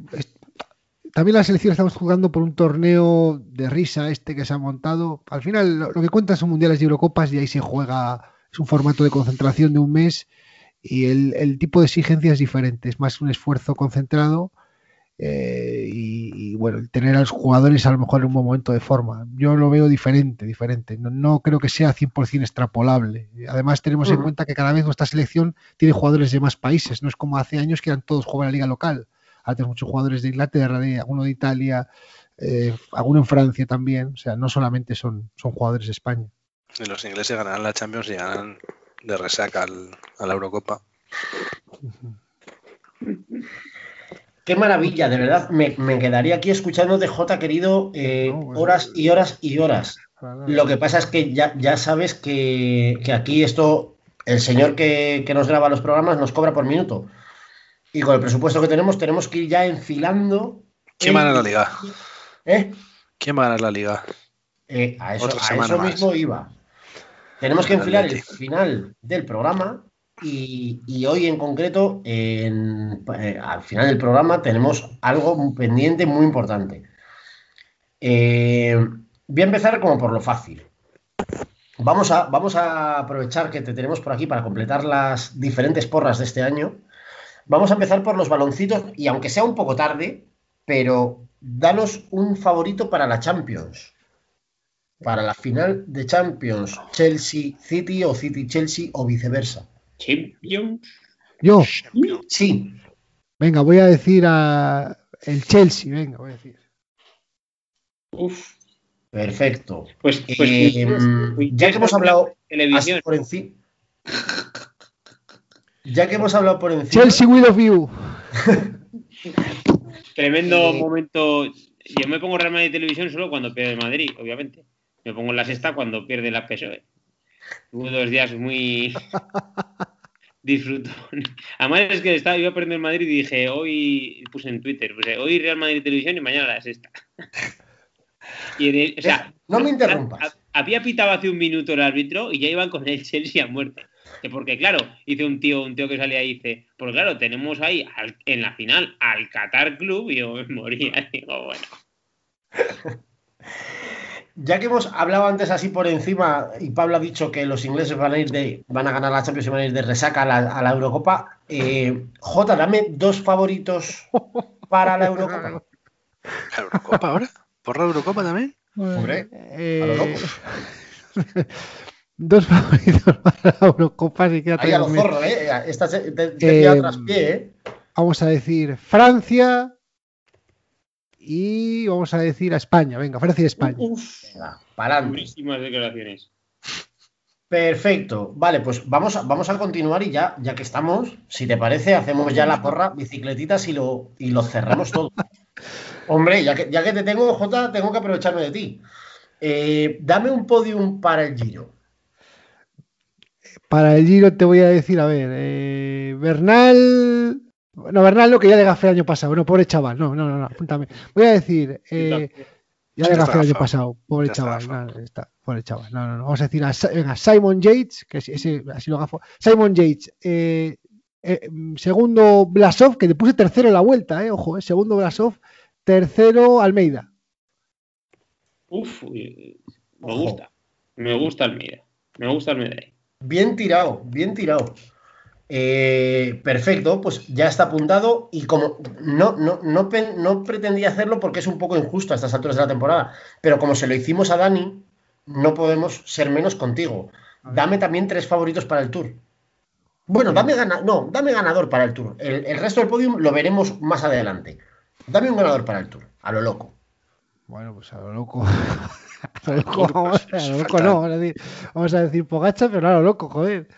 S4: también la selección estamos jugando por un torneo de risa este que se ha montado. Al final, lo, lo que cuentan son mundiales y Eurocopas y ahí se juega, es un formato de concentración de un mes y el, el tipo de exigencia es diferente. Es más un esfuerzo concentrado eh, y, y, bueno, tener a los jugadores a lo mejor en un momento de forma. Yo lo veo diferente, diferente. No, no creo que sea 100% extrapolable. Además, tenemos uh -huh. en cuenta que cada vez nuestra selección tiene jugadores de más países. No es como hace años que eran todos jugadores de la liga local. Ahora tenemos muchos jugadores de Inglaterra, de, alguno de Italia, eh, alguno en Francia también. O sea, no solamente son, son jugadores de España.
S3: Y los ingleses ganarán la Champions y ganan de resaca al, a la Eurocopa. Uh
S1: -huh. Qué maravilla, de verdad. Me, me quedaría aquí escuchándote, J, querido, eh, no, bueno, horas y horas y horas. Lo que pasa es que ya, ya sabes que, que, aquí esto, el señor que, que, nos graba los programas nos cobra por minuto. Y con el presupuesto que tenemos, tenemos que ir ya enfilando.
S3: ¿Quién va a ganar la liga?
S1: ¿Eh?
S3: ¿Quién va a ganar la liga?
S1: Eh, a eso, a eso mismo iba. Tenemos que enfilar el final del programa y, hoy en concreto, eh, al final del programa, tenemos algo pendiente muy importante. Eh, voy a empezar como por lo fácil. Vamos a, vamos a aprovechar que te tenemos por aquí para completar las diferentes porras de este año. Vamos a empezar por los baloncitos y aunque sea un poco tarde, pero danos un favorito para la Champions para la final de Champions, Chelsea City o City Chelsea o viceversa.
S2: Champions.
S4: Yo,
S1: Sí,
S4: venga, voy a decir a el Chelsea, venga, voy a decir.
S2: Uf.
S1: perfecto.
S2: Pues, pues
S1: Eh,
S2: uy,
S1: ya que hemos hablado
S2: televisión.
S1: por encima, ya que hemos hablado por encima,
S4: Chelsea with of you.
S2: Tremendo
S1: Eh,
S2: momento. Yo me pongo Real Madrid televisión solo cuando pierde Madrid, obviamente. Me pongo en la sexta cuando pierde la PSOE. Hubo dos días muy disfrutón. Además es que estaba, iba a perder Madrid y dije, hoy puse en Twitter, puse, hoy Real Madrid televisión y mañana la sexta. y el- o sea,
S1: no me interrumpas.
S2: ha- había pitado hace un minuto el árbitro y ya iban con el Chelsea a muerte. Que Porque claro, dice un tío, un tío que salía y dice, pues claro, tenemos ahí al- en la final al Qatar Club y yo me moría. Digo, bueno.
S1: Ya que hemos hablado antes así por encima y Pablo ha dicho que los ingleses van a ir de van a ganar la Champions y van a ir de resaca a la, a la Eurocopa, eh, Jota, dame dos favoritos para la Eurocopa.
S3: ¿La Eurocopa ahora? ¿Por la Eurocopa también?
S1: Hombre,
S4: Eh,
S1: a lo loco.
S4: dos favoritos para la Eurocopa. Si queda
S1: Ahí a lo zorro, ¿eh? Esta se- te,
S4: Eh,
S1: tras pie, ¿eh?
S4: Vamos a decir Francia y vamos a decir a España. Venga, Francia y España.
S1: Venga, pa'lante.
S2: Durísimas declaraciones.
S1: Perfecto. Vale, pues vamos a, vamos a continuar y ya, ya que estamos, si te parece, hacemos ya la porra, bicicletitas y lo, y lo cerramos todo. Hombre, ya que, ya que te tengo, Jota, tengo que aprovecharme de ti. Eh, dame un podium para el Giro.
S4: Para el Giro te voy a decir, a ver, eh, Bernal. No, Bernal no, que ya le gafé el año pasado. No, pobre chaval. No, no, no, no apúntame. Voy a decir, eh, ya le gafé el año pasado. Pobre chaval. no, está, pobre chaval. No, no, no. Vamos a decir a, venga, Simon Yates, que ese, así lo gafo. Simon Yates. eh, eh, segundo Blasov, que le puse tercero en la vuelta, eh, ojo, eh, segundo Blasov, tercero Almeida.
S2: Uf, me
S1: Ojo.
S2: gusta. Me gusta Almeida. Me gusta Almeida.
S1: Bien tirado, bien tirado. Eh, perfecto, pues ya está apuntado y como no, no, no, no pretendía hacerlo porque es un poco injusto a estas alturas de la temporada, pero como se lo hicimos a Dani, no podemos ser menos contigo. Dame también tres favoritos para el Tour. Bueno, dame, gana- no, dame ganador para el Tour. El, el resto del podium lo veremos más adelante. Dame un ganador para el Tour, a lo loco.
S4: Bueno, pues a lo loco. a lo loco, vamos, a lo loco no, vamos a decir, vamos a decir Pogacha, pero a lo loco, joder.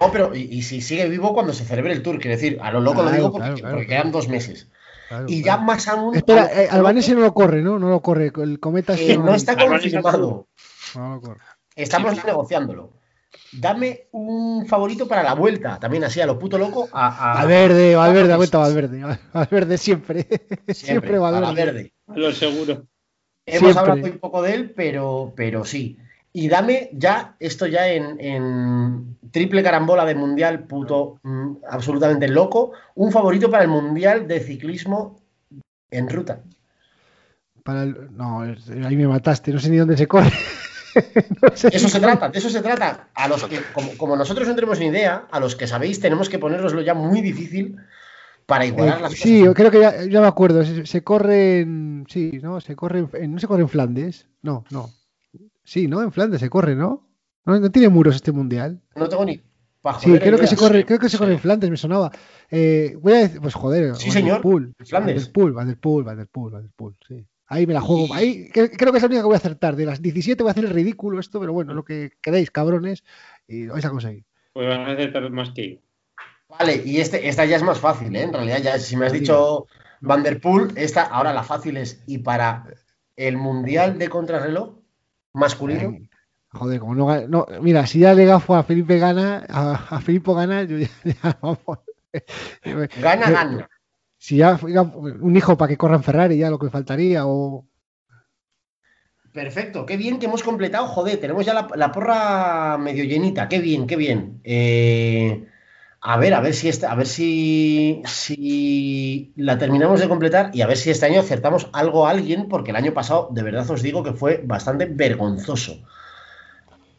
S1: No, pero y, y si sigue vivo cuando se celebre el Tour, quiero decir, a lo loco lo digo porque,
S4: claro, claro,
S1: porque
S4: claro.
S1: quedan dos meses.
S4: Claro,
S1: Y ya más aún.
S4: Espera, eh, Albanese no lo corre, ¿no? No lo corre. El cometa
S1: Eh, no está confirmado.
S4: no lo corre.
S1: Estamos
S2: Sí.
S1: negociándolo. Dame un favorito para la vuelta, también así a lo puto loco. A, a-
S4: Valverde, Valverde,
S1: a-
S4: aguanta Valverde. Valverde siempre. Siempre,
S1: Siempre, a
S4: Valverde.
S1: Valverde.
S2: A lo seguro.
S1: Hemos
S4: Siempre.
S1: hablado muy poco de él, pero, pero sí. Y dame ya, esto ya en, en triple carambola de mundial, puto, mm, absolutamente loco, un favorito para el mundial de ciclismo en ruta.
S4: Para el- No, ahí me mataste. No sé ni dónde se corre. No sé
S1: De eso se trata, de eso se trata. A los que, como, como nosotros no tenemos ni idea, a los que sabéis, tenemos que poneroslo ya muy difícil para igualar
S4: Eh,
S1: las
S4: sí,
S1: cosas.
S4: yo creo que ya, ya me acuerdo. Se, se corre en. Sí, ¿no? Se corre en, ¿No se corre en Flandes? No, no. Sí, ¿no? En Flandes se corre, ¿no? No, no tiene muros este mundial.
S1: No tengo ni. pa'
S4: Sí,
S1: joder
S4: creo que
S1: ideas.
S4: se corre, creo que se
S3: sí.
S4: corre en Flandes, me sonaba. Eh, voy a decir, pues joder,
S1: Sí, señor, en Flandes.
S4: Vanderpool, Vanderpool, Vanderpool, Vanderpool, sí. Ahí me la juego. Ahí cre- creo que es la única que voy a acertar. De las 17 voy a hacer el ridículo esto, pero bueno, lo que queréis, cabrones, y lo vais a conseguir.
S2: Pues van a acertar más que yo.
S1: Vale, y este, esta ya es más fácil, ¿eh? En realidad, ya si me has dicho Vanderpool, esta, ahora la fácil es. Y para el mundial de contrarreloj masculino,
S4: Ay, Joder, como no, no, mira, si ya le gafo a Felipe Gana, a, a Filipo Gana, yo ya, ya, vamos.
S1: Gana, gana.
S4: Si ya un hijo para que corra en Ferrari, ya lo que faltaría, o
S1: Perfecto, qué bien que hemos completado. Joder, tenemos ya la, la porra medio llenita. Qué bien, qué bien. Eh, a ver, a ver si este- a ver si, si la terminamos de completar y a ver si este año acertamos algo a alguien, porque el año pasado, de verdad os digo que fue bastante vergonzoso.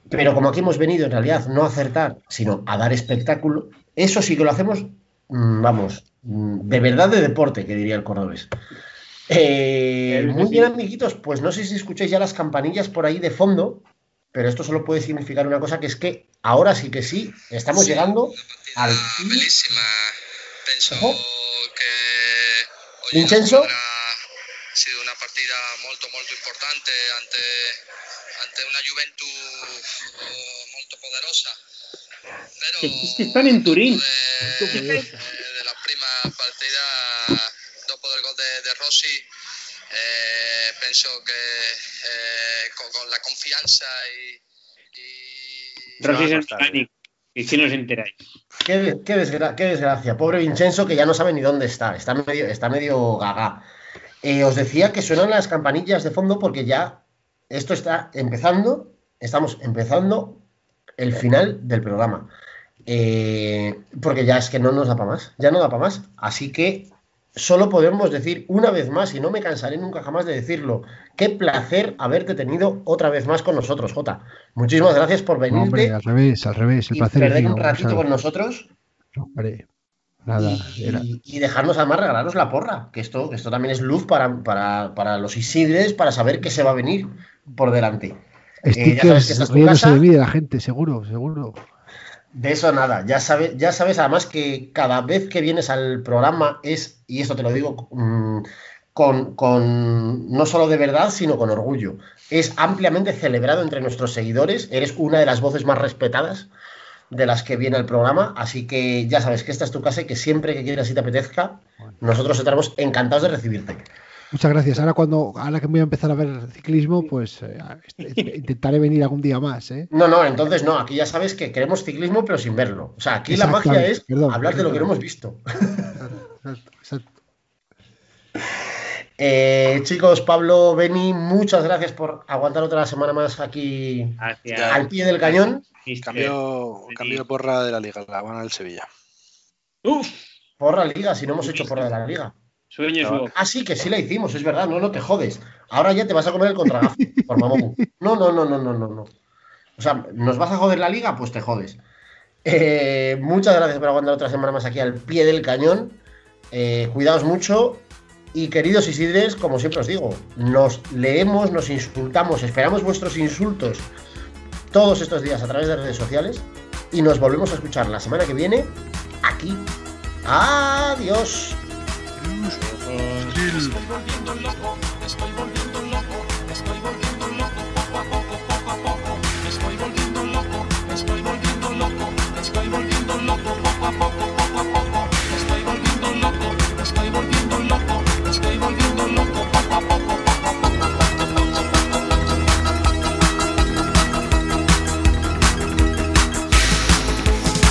S1: Pero como aquí hemos venido en realidad no a acertar, sino a dar espectáculo, eso sí que lo hacemos, mm, vamos, mm, de verdad de deporte, que diría el cordobés. Eh, muy bien, amiguitos, pues no sé si escucháis ya las campanillas por ahí de fondo, pero esto solo puede significar una cosa, que es que ahora sí que sí, estamos llegando al fin.
S6: bellissima. Penso che oggi
S1: Vincenzo?
S6: la ha sido una partida molto molto importante ante, ante una Juventus eh, molto poderosa. Però
S2: Es que están en Turín.
S6: de, eh, della prima partita dopo del gol de, de Rossi eh, penso che eh, con, con la confianza y, y
S2: Rossi es
S3: costar,
S2: mecánico. Y si no os enteráis.
S1: Qué, qué desgra- qué desgracia. Pobre Vincenzo, que ya no sabe ni dónde está. Está medio, está medio gaga. Eh, os decía que suenan las campanillas de fondo porque ya esto está empezando. Estamos empezando el final del programa. Eh, porque ya es que no nos da para más. Ya no da para más. Así que solo podemos decir una vez más, y no me cansaré nunca jamás de decirlo, qué placer haberte tenido otra vez más con nosotros, Jota. Muchísimas gracias por
S4: No, hombre,
S1: venirte
S4: al revés, al revés. El
S1: y
S4: placer es
S1: perder
S4: mío.
S1: un ratito
S4: o sea,
S1: con nosotros.
S4: hombre, nada,
S1: y,
S4: era-
S1: y- y dejarnos además regalaros la porra, que esto, que esto también es luz para, para, para los Isidres, para saber qué se va a venir por delante. Eh, ya sabes que esta es
S4: Stickers
S1: tu
S4: riéndose
S1: casa.
S4: de mí, de la gente, seguro, seguro.
S1: De eso nada, ya sabes, ya sabes además que cada vez que vienes al programa es, y esto te lo digo mm, con, con no solo de verdad, sino con orgullo, es ampliamente celebrado entre nuestros seguidores, eres una de las voces más respetadas de las que viene al programa, así que ya sabes que esta es tu casa y que siempre que quieras y te apetezca, nosotros estaremos encantados de recibirte.
S4: Muchas gracias. Ahora cuando, ahora que voy a empezar a ver ciclismo, pues eh, est- intentaré venir algún día más, ¿eh?
S1: No, no, entonces no, aquí ya sabes que queremos ciclismo pero sin verlo. O sea, aquí la magia es
S4: perdón,
S1: hablar de lo que no hemos visto.
S4: Exacto, exacto.
S1: Eh, chicos, Pablo, Beni, muchas gracias por aguantar otra semana más aquí al pie del cañón.
S3: Cambio, cambio de porra de la liga, la van al Sevilla.
S2: Uf,
S1: Porra liga, si no hemos hecho porra de la liga.
S2: Sueños
S3: No.
S1: Ah, sí, que sí la hicimos, es verdad, no, no te jodes. Ahora ya te vas a comer el contragazo, por mamón. No, no, no, no, no, no, no. O sea, ¿nos vas a joder la liga? Pues te jodes. Eh, muchas gracias por aguantar otra semana más aquí al pie del cañón. Eh, cuidaos mucho. Y queridos Isidres, como siempre os digo, nos leemos, nos insultamos, esperamos vuestros insultos todos estos días a través de redes sociales. Y nos volvemos a escuchar la semana que viene aquí. Adiós.
S7: Estoy volviendo loco